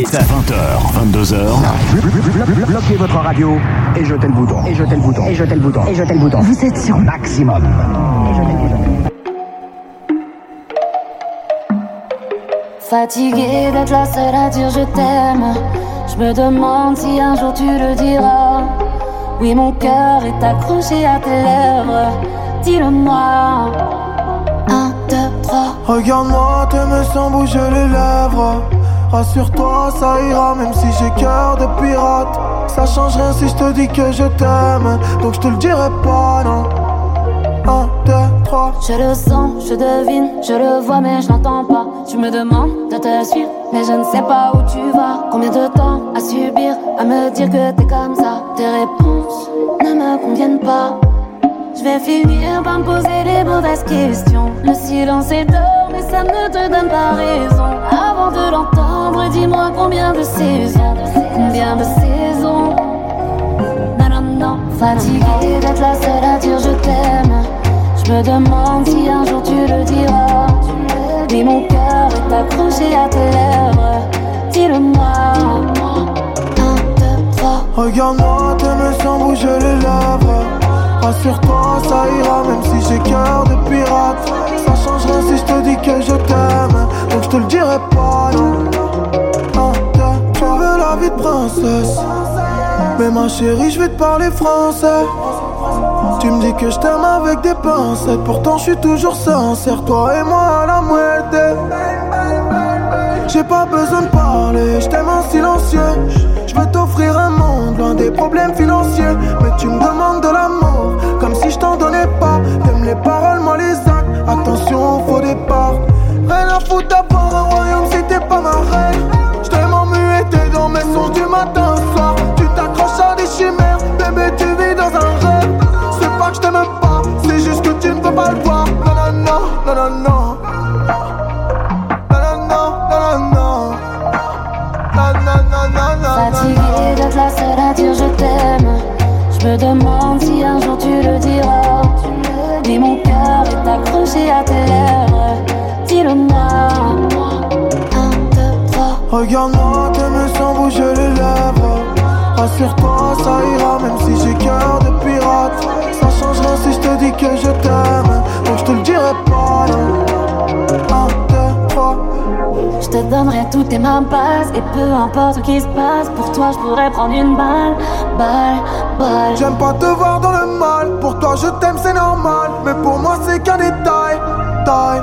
Limites. 20h, 22h. Bloquez votre radio et jetez le bouton. Et jetez le bouton. Et jetez le bouton. Et jetez le bouton. Vous êtes sur maximum. Fatiguée d'être la seule à dire je t'aime. Je me demande si un jour tu le diras. Oui, mon cœur est accroché à tes lèvres. Dis-le-moi. Un, deux, trois. Regarde-moi, t'aimes sans bouger les lèvres. Rassure-toi, ça ira, même si j'ai cœur de pirate. Ça change rien si je te dis que je t'aime. Donc je te le dirai pas, non. Un, deux, trois. Je le sens, je devine, je le vois, mais je n'entends pas. Tu me demandes de te suivre, mais je ne sais pas où tu vas. Combien de temps à subir, à me dire que t'es comme ça? Tes réponses ne me conviennent pas. Je vais finir par me poser les mauvaises questions. Le silence est d'or, mais ça ne te donne pas raison. Avant de l'entendre, dis-moi combien de saisons, combien de saisons. Non, non, fatiguée d'être la seule à dire je t'aime. Je me demande si un jour tu le diras. Mais mon cœur est accroché à tes lèvres. Dis-le-moi. Regarde-moi, t'aimes sans bouger les lèvres. Rassure-toi, ça ira, même si j'ai cœur de pirate. Ça change rien si je te dis que je t'aime. Donc je te le dirai pas, non. Mais ma chérie, je vais te parler français. Tu me dis que je t'aime avec des pincettes. Pourtant, je suis toujours sincère. Toi et moi à la moitié. J'ai pas besoin de parler, je t'aime en silencieux. Je veux t'offrir un monde loin des problèmes financiers. Mais tu me demandes Rassure-toi, ça ira, même si j'ai cœur de pirate. Ça change rien si je te dis que je t'aime. Donc je te le dirai pas, non. Un, deux, trois. Je te donnerai toutes tes mains passes Et peu importe ce qui se passe Pour toi je pourrais prendre une balle Balle, balle J'aime pas te voir dans le mal. Pour toi, je t'aime, c'est normal. Mais pour moi, c'est qu'un détail. Taille,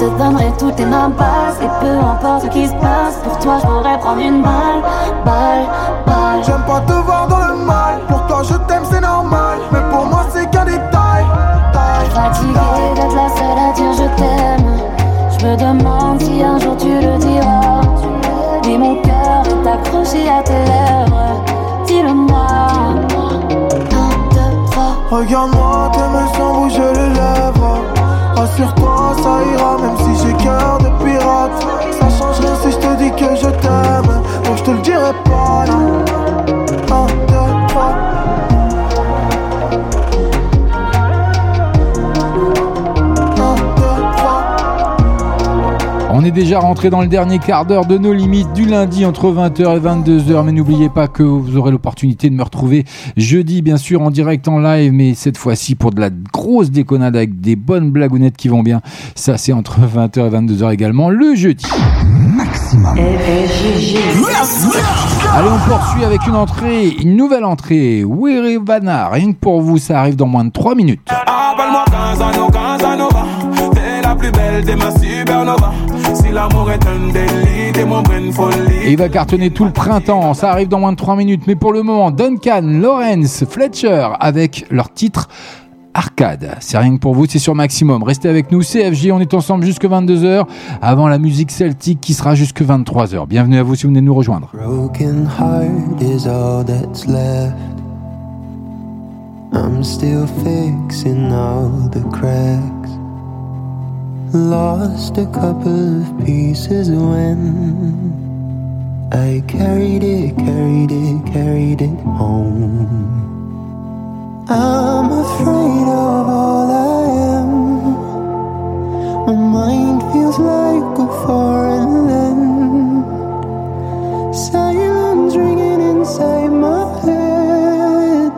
te donnerai toutes tes mains passes Et peu importe ce qui se passe Pour toi je pourrais prendre une balle Balle, balle J'aime pas te voir dans le mal. Pour toi, je t'aime, c'est normal. Mais pour moi, c'est qu'un détail. Taille, Fatiguée d'être la seule à dire je t'aime Je me demande si un jour tu le diras Mais mon cœur est accroché à tes lèvres Dis-le-moi Regarde-moi, t'aimes sans bouger les lèvres. Rassure-toi, ça ira, même si j'ai cœur de pirate. Ça change rien si je te dis que je t'aime. Donc je te le dirai pas, non. On est déjà rentré dans le dernier quart d'heure de nos limites du lundi entre 20h et 22h. Mais n'oubliez pas que vous aurez l'opportunité de me retrouver jeudi, bien sûr, en direct en live. Mais cette fois-ci pour de la grosse déconnade avec des bonnes blagounettes qui vont bien. Ça, c'est entre 20h et 22h également le jeudi. Maximum. Allez, on poursuit avec une entrée, une nouvelle entrée. Wirivana, rien que pour vous, ça arrive dans moins de 3 minutes. Appelle-moi Casanova, Casanova. T'es la plus belle, t'es ma supernova. Si l'amour est un délit, t'es mon brain folie. Et il va cartonner tout le printemps, ça arrive dans moins de 3 minutes. Mais pour le moment, Duncan, Lawrence, Fletcher avec leur titre Arcade. C'est rien que pour vous, c'est sur Maximum. Restez avec nous, CFJ, on est ensemble jusque 22h, avant la musique celtique qui sera jusque 23h. Bienvenue à vous si vous venez de nous rejoindre. Broken heart is all that's left. I'm still fixing all the cracks. Lost a couple of pieces when I carried it, carried it, carried it home. I'm afraid of all I am. My mind feels like a foreign land. Silence ringing inside my head.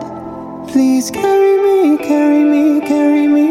Please carry me, carry me, carry me.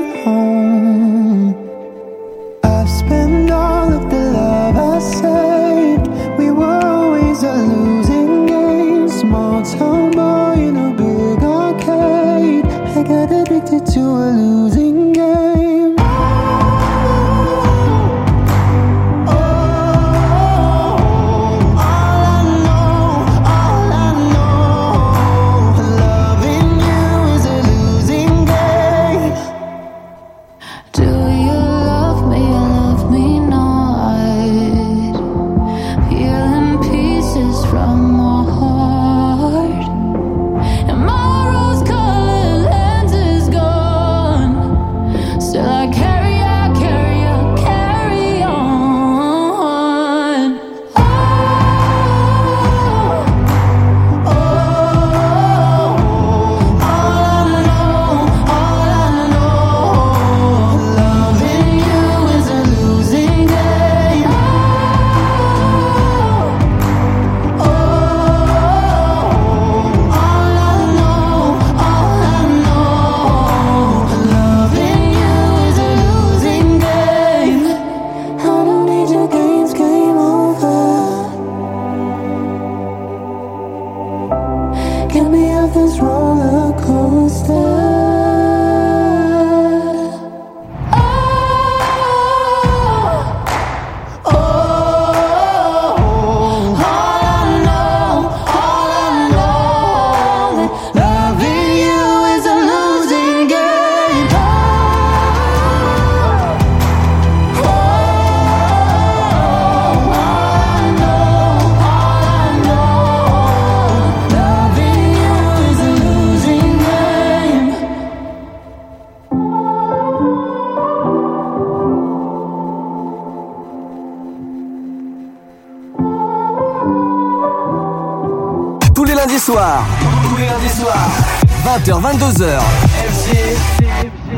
20h, 22h. FG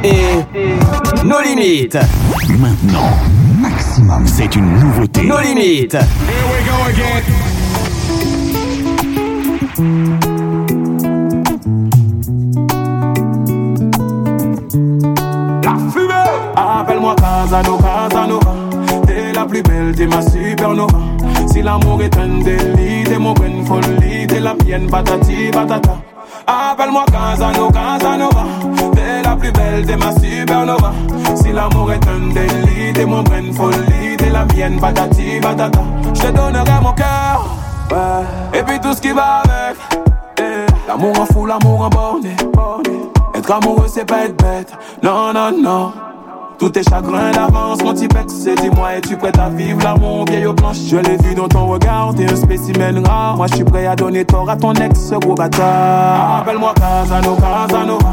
et nos limites. Maintenant, maximum. C'est une nouveauté. Nos limites. La fumée Appelle-moi Casanova, Casanova T'es la plus belle, t'es ma supernova Si l'amour est un délit, t'es mon bonne folie T'es la mienne, patati patata Appelle-moi Casanova, Casanova T'es la plus belle, t'es ma supernova. Si l'amour est un délit, t'es mon bonne folie. T'es la mienne, patati patata. Je te donnerai mon cœur. Ouais. Et puis tout ce qui va avec. Eh, L'amour en fou, l'amour en borné. Être amoureux, c'est pas être bête. Non, non, non. Tous tes chagrins d'avance, mon petit pex, dis-moi, es-tu prête à vivre l'amour vieille aux planches? Je l'ai vu dans ton regard, t'es un spécimen rare. Moi, je suis prêt à donner tort à ton ex, gros bâtard. Appelle-moi Casanova, Casanova.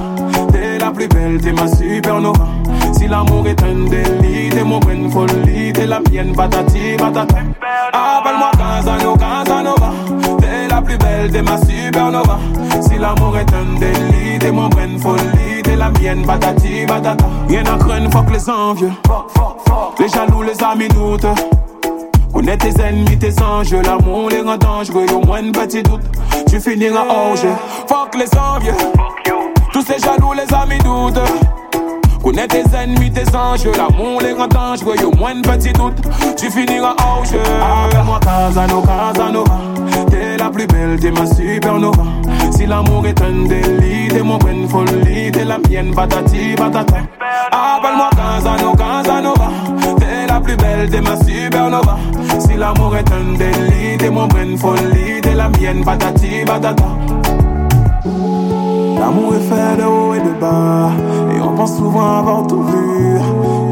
T'es la plus belle, t'es ma supernova. Si l'amour est un délit, t'es mon bonne folie, t'es la mienne, patati, patata. Appelle-moi Casanova, Casanova. T'es la plus belle, t'es ma supernova. Si l'amour est un délit, t'es mon bonne folie, t'es la mienne, patati, patata. Rien à craindre, fuck les envieux. Les jaloux, les amis doutent. Connais tes ennemis, tes enjeux, l'amour les rend dangereux, au moins un petit doute, tu finiras jeu. Fuck les envieux, tous ces jaloux, les amis doutent. Connais tes ennemis, tes enjeux, l'amour les rend dangereux, au moins un petit doute, tu finiras hors jeu. Appelle-moi Casanova, Casanova, t'es la plus belle, t'es ma supernova. Si l'amour est un délit, t'es mon bonne folie, t'es la mienne, patati, patata. Appelle-moi Casanova, Casanova, t'es la plus belle, t'es ma supernova. Si l'amour est un délit, t'es mon bonne folie, t'es la mienne, patati, patata. L'amour est fait de haut et de bas, et on pense souvent avoir tout vu.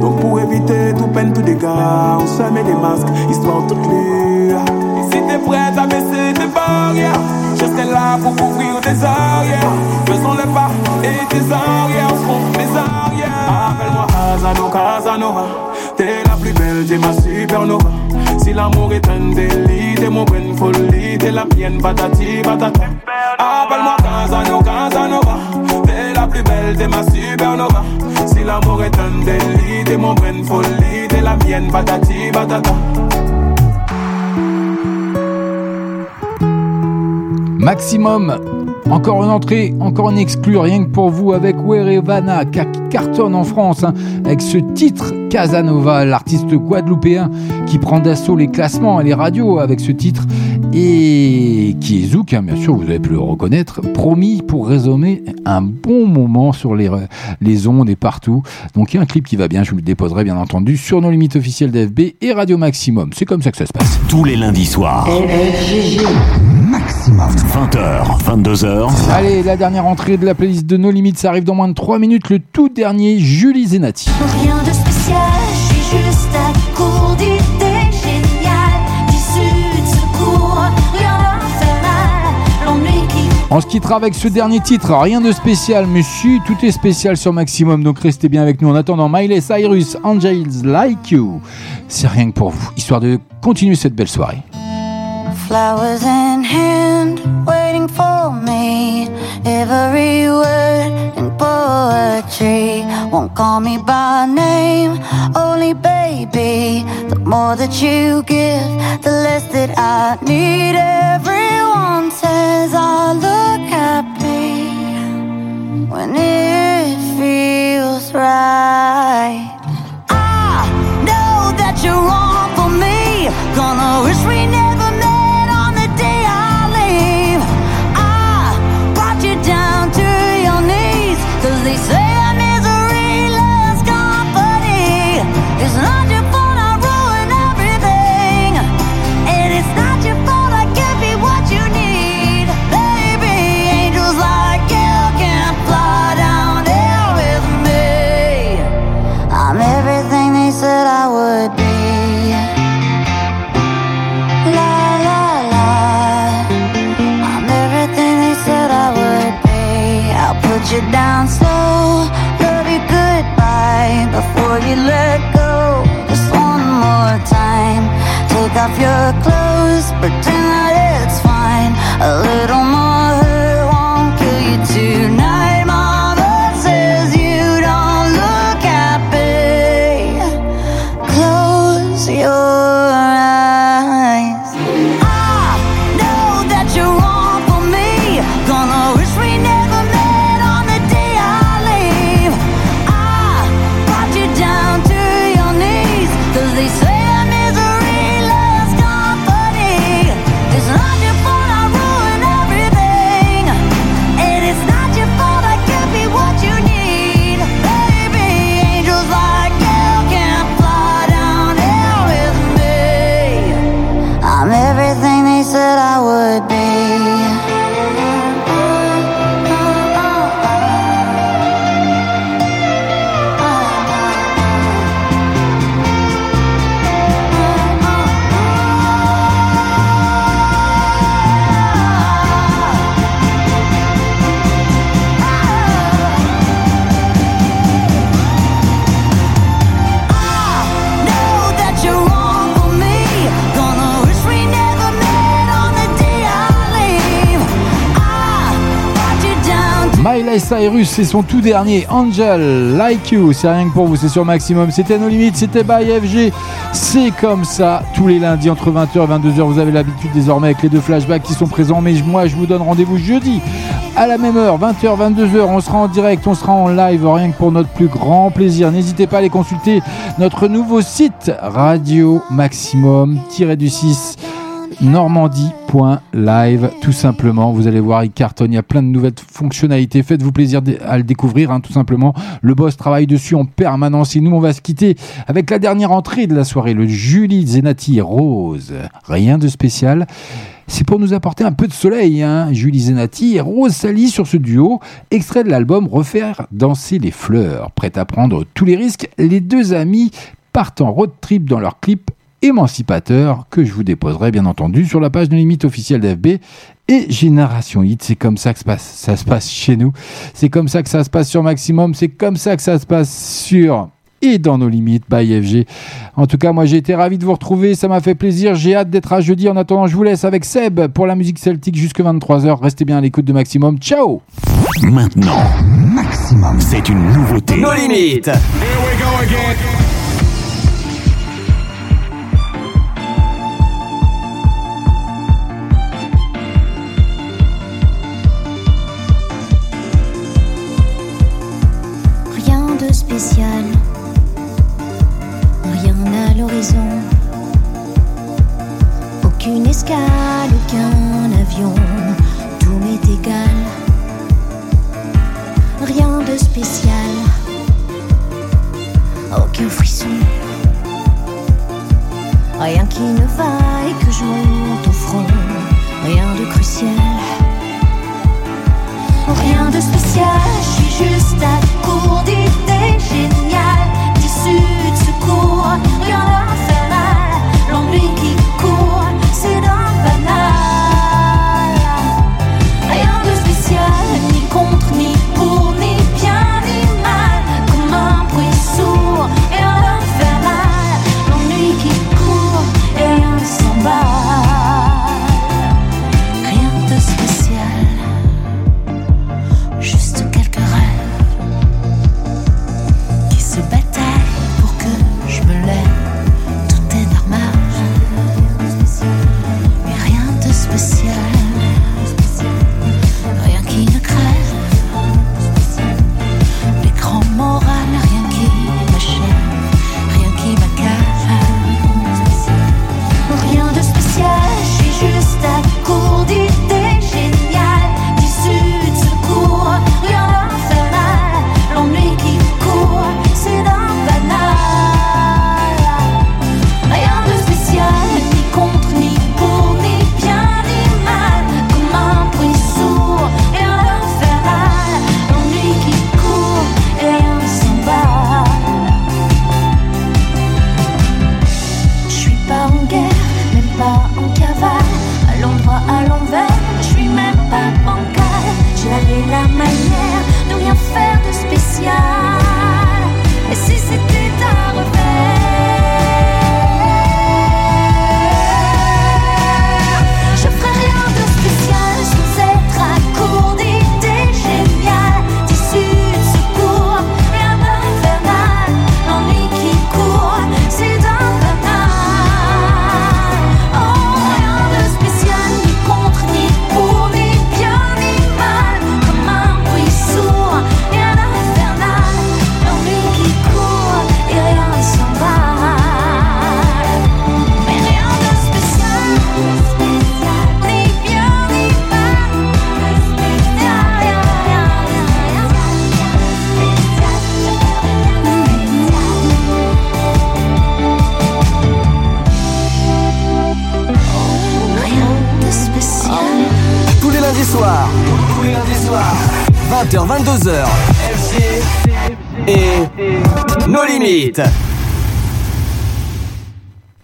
Donc pour éviter tout peine, tout dégât, on se met des masques, histoire toute lue. Si t'es prête à baisser tes barrières, je serai là pour couvrir tes arrières. Faisons le pas et tes arrières seront mes arrières. Appelle-moi Casanova, Casanova, t'es la plus belle, t'es ma supernova. Si l'amour est un délit, t'es mon bonne folie, t'es la mienne, patati, patata. Appelle-moi Casanova, Casanova, t'es la plus belle, t'es ma supernova. Si l'amour est un délit, t'es mon bonne folie, t'es la mienne, patati, patata. Maximum. Encore une entrée, encore une exclue, rien que pour vous avec Werevana qui cartonne en France hein, avec ce titre Casanova, l'artiste guadeloupéen qui prend d'assaut les classements et les radios avec ce titre et qui est Zouk, hein, bien sûr, vous avez pu le reconnaître, promis pour résonner un bon moment sur les, les ondes et partout. Donc il y a un clip qui va bien, je vous le déposerai bien entendu sur nos limites officielles d'FB et Radio Maximum. C'est comme ça que ça se passe. Tous les lundis soirs. 20h, 22h. Allez, la dernière entrée de la playlist de No Limites, ça arrive dans moins de 3 minutes. Le tout dernier, Julie Zenati. Rien de spécial, je suis juste à court d'idées géniales. D'issue de secours, rien ne me fait mal. L'ennui qui On se quittera avec ce dernier titre, rien de spécial, mais si, tout est spécial sur Maximum, donc restez bien avec nous. En attendant, Miley Cyrus, Angels Like You, c'est rien que pour vous, histoire de continuer cette belle soirée. Flowers in hand, waiting for me. Every word in poetry won't call me by name, only baby. The more that you give, the less that I need. Everyone says I look happy when it feels right. I know that you're for me. Gonna wish we never C'est son tout dernier Angel Like You. C'est rien que pour vous, c'est sur Maximum. C'était nos limites, c'était by FG. C'est comme ça tous les lundis entre 20h et 22h. Vous avez l'habitude désormais avec les deux flashbacks qui sont présents. Mais moi, je vous donne rendez-vous jeudi à la même heure, 20h, 22h. On sera en direct, on sera en live, rien que pour notre plus grand plaisir. N'hésitez pas à aller consulter notre nouveau site Radio Maximum-du-6 normandie.live tout simplement. Vous allez voir il cartonne. Il y a plein de nouvelles fonctionnalités. Faites-vous plaisir à le découvrir hein, tout simplement. Le boss travaille dessus en permanence. Et nous on va se quitter avec la dernière entrée de la soirée le Julie Zenati Rose. Rien de spécial. C'est pour nous apporter un peu de soleil, hein. Julie Zenati et Rose Sally sur ce duo, extrait de l'album Refaire danser les fleurs. Prête à prendre tous les risques, les deux amis partent en road trip dans leur clip émancipateur que je vous déposerai bien entendu sur la page de limite officielle d'FB et Génération Hit. C'est comme ça que ça se passe, ça se passe chez nous. C'est comme ça que ça se passe sur Maximum. C'est comme ça que ça se passe sur et dans nos limites by FG. En tout cas, moi j'ai été ravi de vous retrouver, ça m'a fait plaisir, j'ai hâte d'être à jeudi. En attendant, je vous laisse avec Seb pour la musique celtique jusque 23h. Restez bien à l'écoute de Maximum. Ciao Maintenant, Maximum, c'est une nouveauté. Nos limites. rien à l'horizon, aucune escale, aucun avion, tout m'est égal, rien de spécial, aucun frisson, rien qui ne va et que je monte au front, rien de crucial. Rien de spécial, je suis juste à court géniales, d'issues 20h, 22h. FG et nos limites.